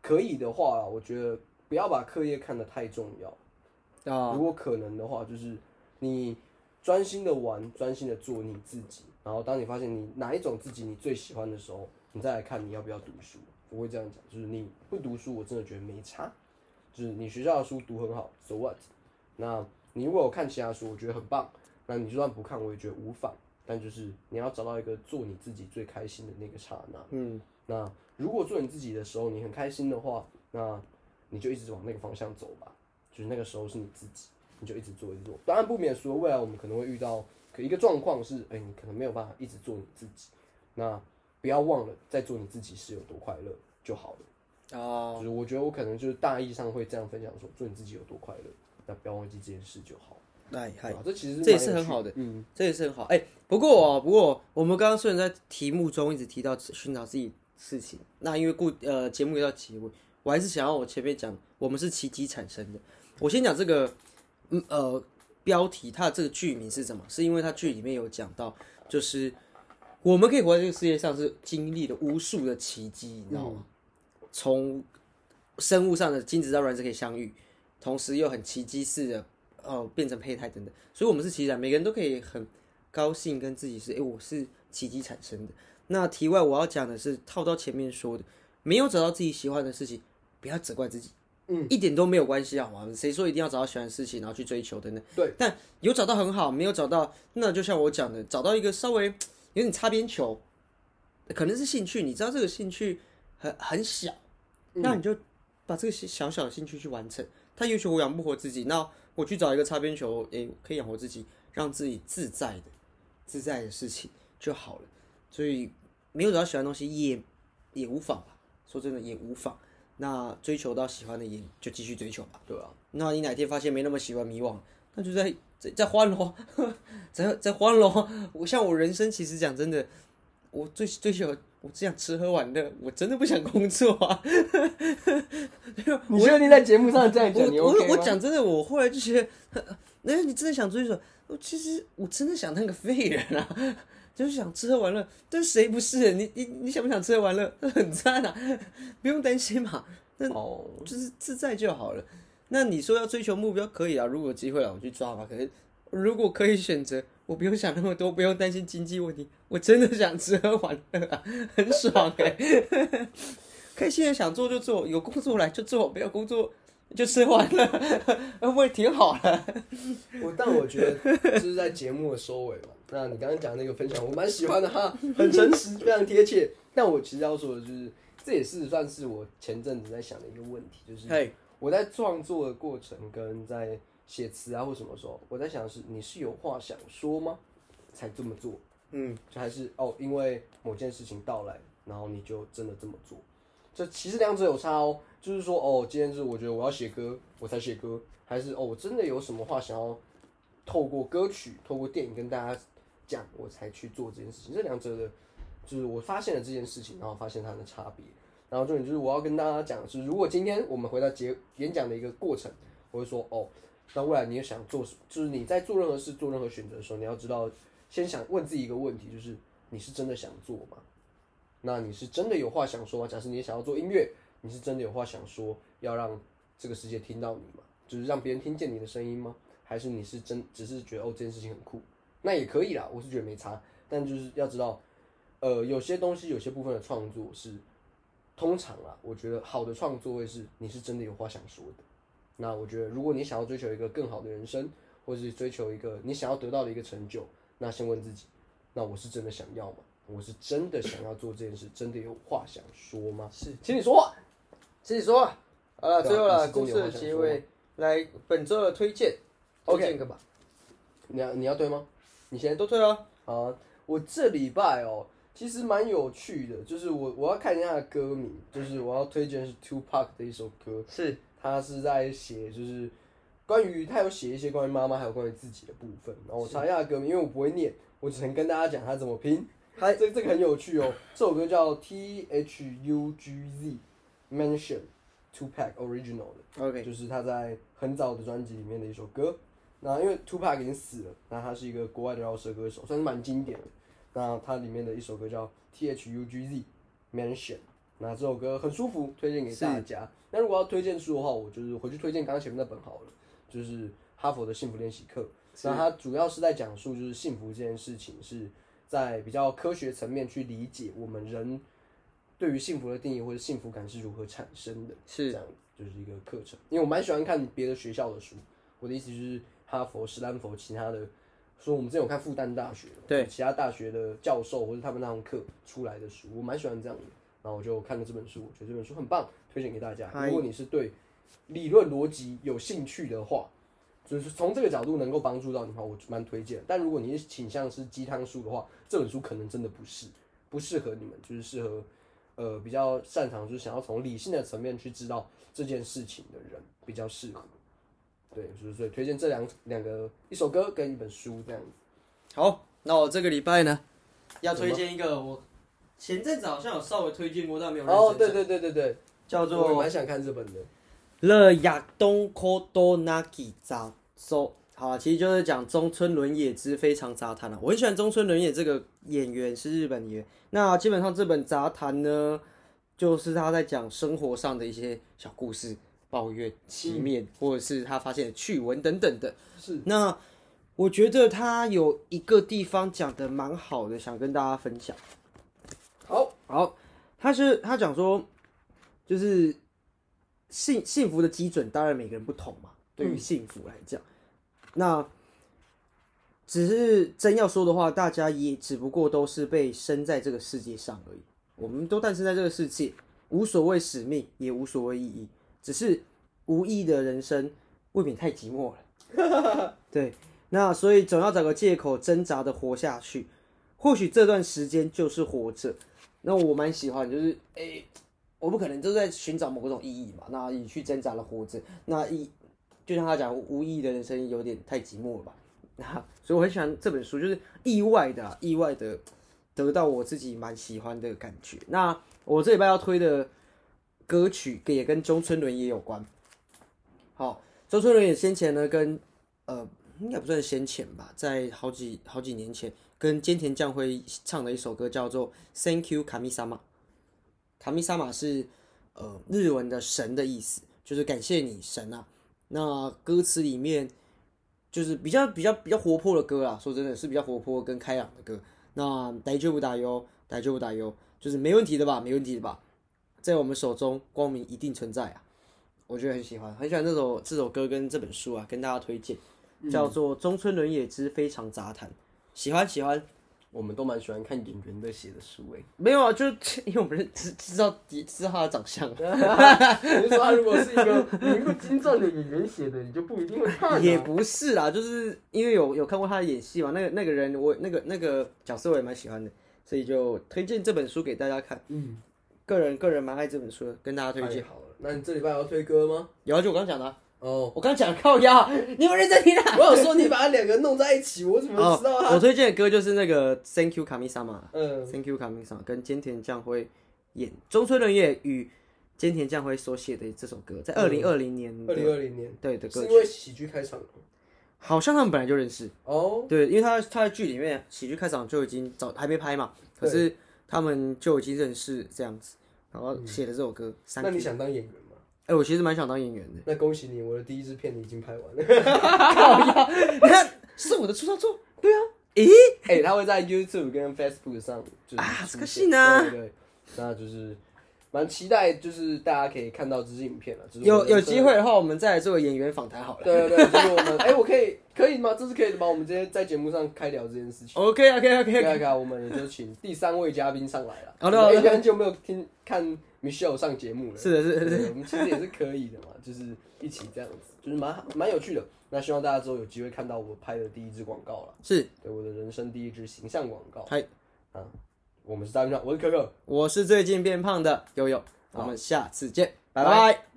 B: 可以的话，我觉得不要把课业看得太重要啊。如果可能的话，就是你专心的玩，专心的做你自己。然后当你发现你哪一种自己你最喜欢的时候，你再来看你要不要读书。我会这样讲，就是你不读书，我真的觉得没差。就是你学校的书读很好，so what？那你如果有看其他书，我觉得很棒。那你就算不看，我也觉得无妨。但就是你要找到一个做你自己最开心的那个刹那。
A: 嗯。
B: 那如果做你自己的时候，你很开心的话，那你就一直往那个方向走吧。就是那个时候是你自己，你就一直做，一直做。当然不免说，未来我们可能会遇到可一个状况是，哎，你可能没有办法一直做你自己。那不要忘了，在做你自己是有多快乐就好了。
A: 哦，
B: 就是我觉得我可能就是大意上会这样分享说，做你自己有多快乐，那不要忘记这件事就好。
A: 哎嗨，
B: 这其实
A: 这也是很好的，嗯，这也是很好。哎，不过哦，不过我们刚刚虽然在题目中一直提到寻找自己事情，那因为故呃节目要结尾，我还是想要我前面讲，我们是奇迹产生的。我先讲这个，嗯呃，标题它的这个剧名是什么？是因为它剧里面有讲到，就是。我们可以活在这个世界上，是经历了无数的奇迹，你知道吗？从生物上的精子到卵子可以相遇，同时又很奇迹似的，哦，变成胚胎等等。所以，我们是奇迹，每个人都可以很高兴跟自己是，哎，我是奇迹产生的。那题外我要讲的是，套到前面说的，没有找到自己喜欢的事情，不要责怪自己，
B: 嗯，
A: 一点都没有关系，好吗？谁说一定要找到喜欢的事情，然后去追求的呢？
B: 对，
A: 但有找到很好，没有找到，那就像我讲的，找到一个稍微。有点擦边球，可能是兴趣，你知道这个兴趣很很小，那你就把这个小小的兴趣去完成。他也许我养不活自己，那我去找一个擦边球，诶，可以养活自己，让自己自在的、自在的事情就好了。所以没有找到喜欢的东西也也无妨吧，说真的也无妨。那追求到喜欢的也就继续追求吧，
B: 对吧？
A: 那你哪天发现没那么喜欢迷惘，那就在。在在换咯，在在换咯。我像我人生，其实讲真的，我最最喜欢我只想吃喝玩乐，我真的不想工作啊。
B: 你确定在节目上这样讲？
A: 我我讲真的，我后来就觉得，那你真的想追求？我其实我真的想当个废人啊，就是想吃喝玩乐。但谁不是？你你你想不想吃喝玩乐？很赞啊，不用担心嘛。那就是自在就好了。那你说要追求目标可以啊，如果有机会了，我去抓嘛。可是如果可以选择，我不用想那么多，不用担心经济问题，我真的想吃喝玩乐啊，很爽哎、可以现在想做就做，有工作来就做，没有工作就吃喝玩乐，会不会挺好的？
B: 我但我觉得这是在节目的收尾嘛。那你刚刚讲那个分享，我蛮喜欢的哈，很诚实，非常贴切。但我其实要说的就是，这也是算是我前阵子在想的一个问题，就是
A: 嘿，
B: 我在创作的过程跟在写词啊或什么时候，我在想的是你是有话想说吗？才这么做，
A: 嗯，
B: 就还是哦，因为某件事情到来，然后你就真的这么做。这其实两者有差哦，就是说哦，今天是我觉得我要写歌，我才写歌，还是哦，我真的有什么话想要透过歌曲、透过电影跟大家讲，我才去做这件事情。这两者的，就是我发现了这件事情，然后发现它的差别。然后重点就是我要跟大家讲的是，如果今天我们回到结演讲的一个过程，我会说哦，那未来你也想做什，就是你在做任何事、做任何选择的时候，你要知道，先想问自己一个问题，就是你是真的想做吗？那你是真的有话想说吗？假设你也想要做音乐，你是真的有话想说，要让这个世界听到你吗？就是让别人听见你的声音吗？还是你是真只是觉得哦这件事情很酷，那也可以啦，我是觉得没差，但就是要知道，呃，有些东西有些部分的创作是，通常啊，我觉得好的创作会是你是真的有话想说的。那我觉得，如果你想要追求一个更好的人生，或是追求一个你想要得到的一个成就，那先问自己，那我是真的想要吗？我是真的想要做这件事，真的有话想说吗？
A: 是，
B: 请你说话。
A: 请你说话。好了，最后了，
B: 你是真的有
A: 故事的
B: 话想说
A: 结尾，来本周的推荐
B: OK
A: 推荐个吧，
B: 你要你要对吗？你先
A: 都对了。
B: 好啊，我这礼拜哦，其实蛮有趣的，就是我我要看一下歌名，就是我要推荐是 Two Pac 的一首歌，
A: 是，
B: 他是在写就是关于他有写一些关于妈妈还有关于自己的部分，然后我查一下歌名，因为我不会念，我只能跟大家讲他怎么拼。
A: 嗨
B: 这这个很有趣哦，这首歌叫 T H U G Z Mention Two Pack Original 的。
A: OK，
B: 就是他在很早的专辑里面的一首歌。那因为 TO PACK 已经死了，那他是一个国外的饶舌歌手，算是蛮经典的。那他里面的一首歌叫 T H U G Z Mention，那这首歌很舒服，推荐给大家。那如果要推荐书的话，我就是回去推荐刚刚前面那本好了，就是哈佛的幸福练习课。那它主要是在讲述就是幸福这件事情是在比较科学层面去理解我们人对于幸福的定义或者幸福感是如何产生的。
A: 是
B: 这样子，就是一个课程。因为我蛮喜欢看别的学校的书，我的意思就是哈佛、斯坦福其他的，说我们之前有看复旦大学，
A: 对，
B: 其他大学的教授或者他们那堂课出来的书，我蛮喜欢这样的。然后我就看了这本书，我觉得这本书很棒，推荐给大家。如果你是对理论逻辑有兴趣的话，就是从这个角度能够帮助到你的话，我蛮推荐。但如果你是倾向是鸡汤书的话，这本书可能真的不是不适合你们，就是适合呃比较擅长就是想要从理性的层面去知道这件事情的人比较适合。对，就是所以推荐这两两个一首歌跟一本书这样子。
A: 好，那我这个礼拜呢，要推荐一个我前阵子好像有稍微推荐过，但没有认真
B: 哦，对
A: 讲
B: 对对对对，
A: 叫做我
B: 蛮想看这本的。
A: 《The Yadon Kodonaki 杂收》。好啊，其实就是讲中村伦也之非常杂谈啊。我很喜欢中村伦也这个演员，是日本演员。那基本上这本杂谈呢，就是他在讲生活上的一些小故事、抱怨、奇面，或者是他发现的趣闻等等的。
B: 是，
A: 那我觉得他有一个地方讲的蛮好的，想跟大家分享。
B: 好，
A: 好，他是他讲说，就是幸幸福的基准，当然每个人不同嘛。对于幸福来讲，那只是真要说的话，大家也只不过都是被生在这个世界上而已。我们都诞生在这个世界，无所谓使命，也无所谓意义，只是无意义的人生未免太寂寞了。对，那所以总要找个借口挣扎的活下去。或许这段时间就是活着。那我蛮喜欢，就是诶、我不可能都在寻找某种意义嘛，那你去挣扎的活着，那意就像他讲，无意义的人生有点太寂寞了吧？那所以我很喜欢这本书，就是意外的、意外的得到我自己蛮喜欢的感觉。那我这礼拜要推的歌曲也跟中村伦也有关。好，周村伦也先前呢跟呃应该不算先前吧，在好几好几年前跟菅田将晖唱的一首歌叫做《Thank You 卡米萨玛》。卡米萨玛是呃日文的神的意思，就是感谢你神啊。那歌词里面就是比较比较比较活泼的歌啦。说真的是比较活泼跟开朗的歌。那大丈夫打油，大丈夫打油，就是没问题的吧？没问题的吧？在我们手中，光明一定存在啊！我觉得很喜欢，很喜欢这首这首歌跟这本书啊，跟大家推荐，叫做《中村伦也之非常杂谈》，喜欢喜欢。
B: 我们都蛮喜欢看演员的写的书诶。
A: 没有啊，就因为我们是知知道知道他的长相。
B: 你说他如果是一个名不精湛的演员写的，你就不一定会看。
A: 也不是啦，就是因为有有看过他的演戏嘛，那个那个人我那个那个角色我也蛮喜欢的，所以就推荐这本书给大家看。嗯，个人个人蛮爱这本书的，跟大家推荐。
B: 好了，那你这礼拜要推歌吗？
A: 有啊，就我刚讲的。哦，我刚讲靠腰，你有认真听啊？
B: 我有说你把两个弄在一起，我怎么知道啊？
A: 我推荐的歌就是那个 Thank You Kamisama，嗯，Thank You Kamisama，跟菅田将晖演中村伦也与菅田将晖所写的这首歌，在二零二零年，
B: 二零二零年。
A: 对的歌，
B: 是因为喜剧开场
A: 好像他们本来就认识。哦，对，因为他他在剧里面喜剧开场就已经早还没拍嘛，可是他们就已经认识这样子，然后写的这首歌。
B: 那你想当演员？
A: 哎，我其实蛮想当演员的。
B: 那恭喜你，我的第一支片你已经拍完了。
A: 你看，是我的出道作。对啊。咦？
B: 哎，他会在 YouTube 跟 Facebook 上就是
A: 啊，这个信呢？
B: 对，那就是蛮期待，就是大家可以看到这支影片了。
A: 有有机会的话，我们再来做个演员访谈好了。
B: 对对对，就是我们。哎，我可以可以吗？这是可以的吗？我们今天在节目上开聊这件事情。
A: OK OK OK
B: OK。我们也就请第三位嘉宾上来了。好的好的。很久没有听看。Michelle 上节目了，
A: 是的，是的，是
B: 的，我们其实也是可以的嘛，就是一起这样子，就是蛮蛮有趣的。那希望大家之后有机会看到我拍的第一支广告了，
A: 是。
B: 对我的人生第一支形象广告。
A: 嗨，
B: 啊，我们是大冰上，我是可可，
A: 我是最近变胖的悠悠，我们下次见，拜拜。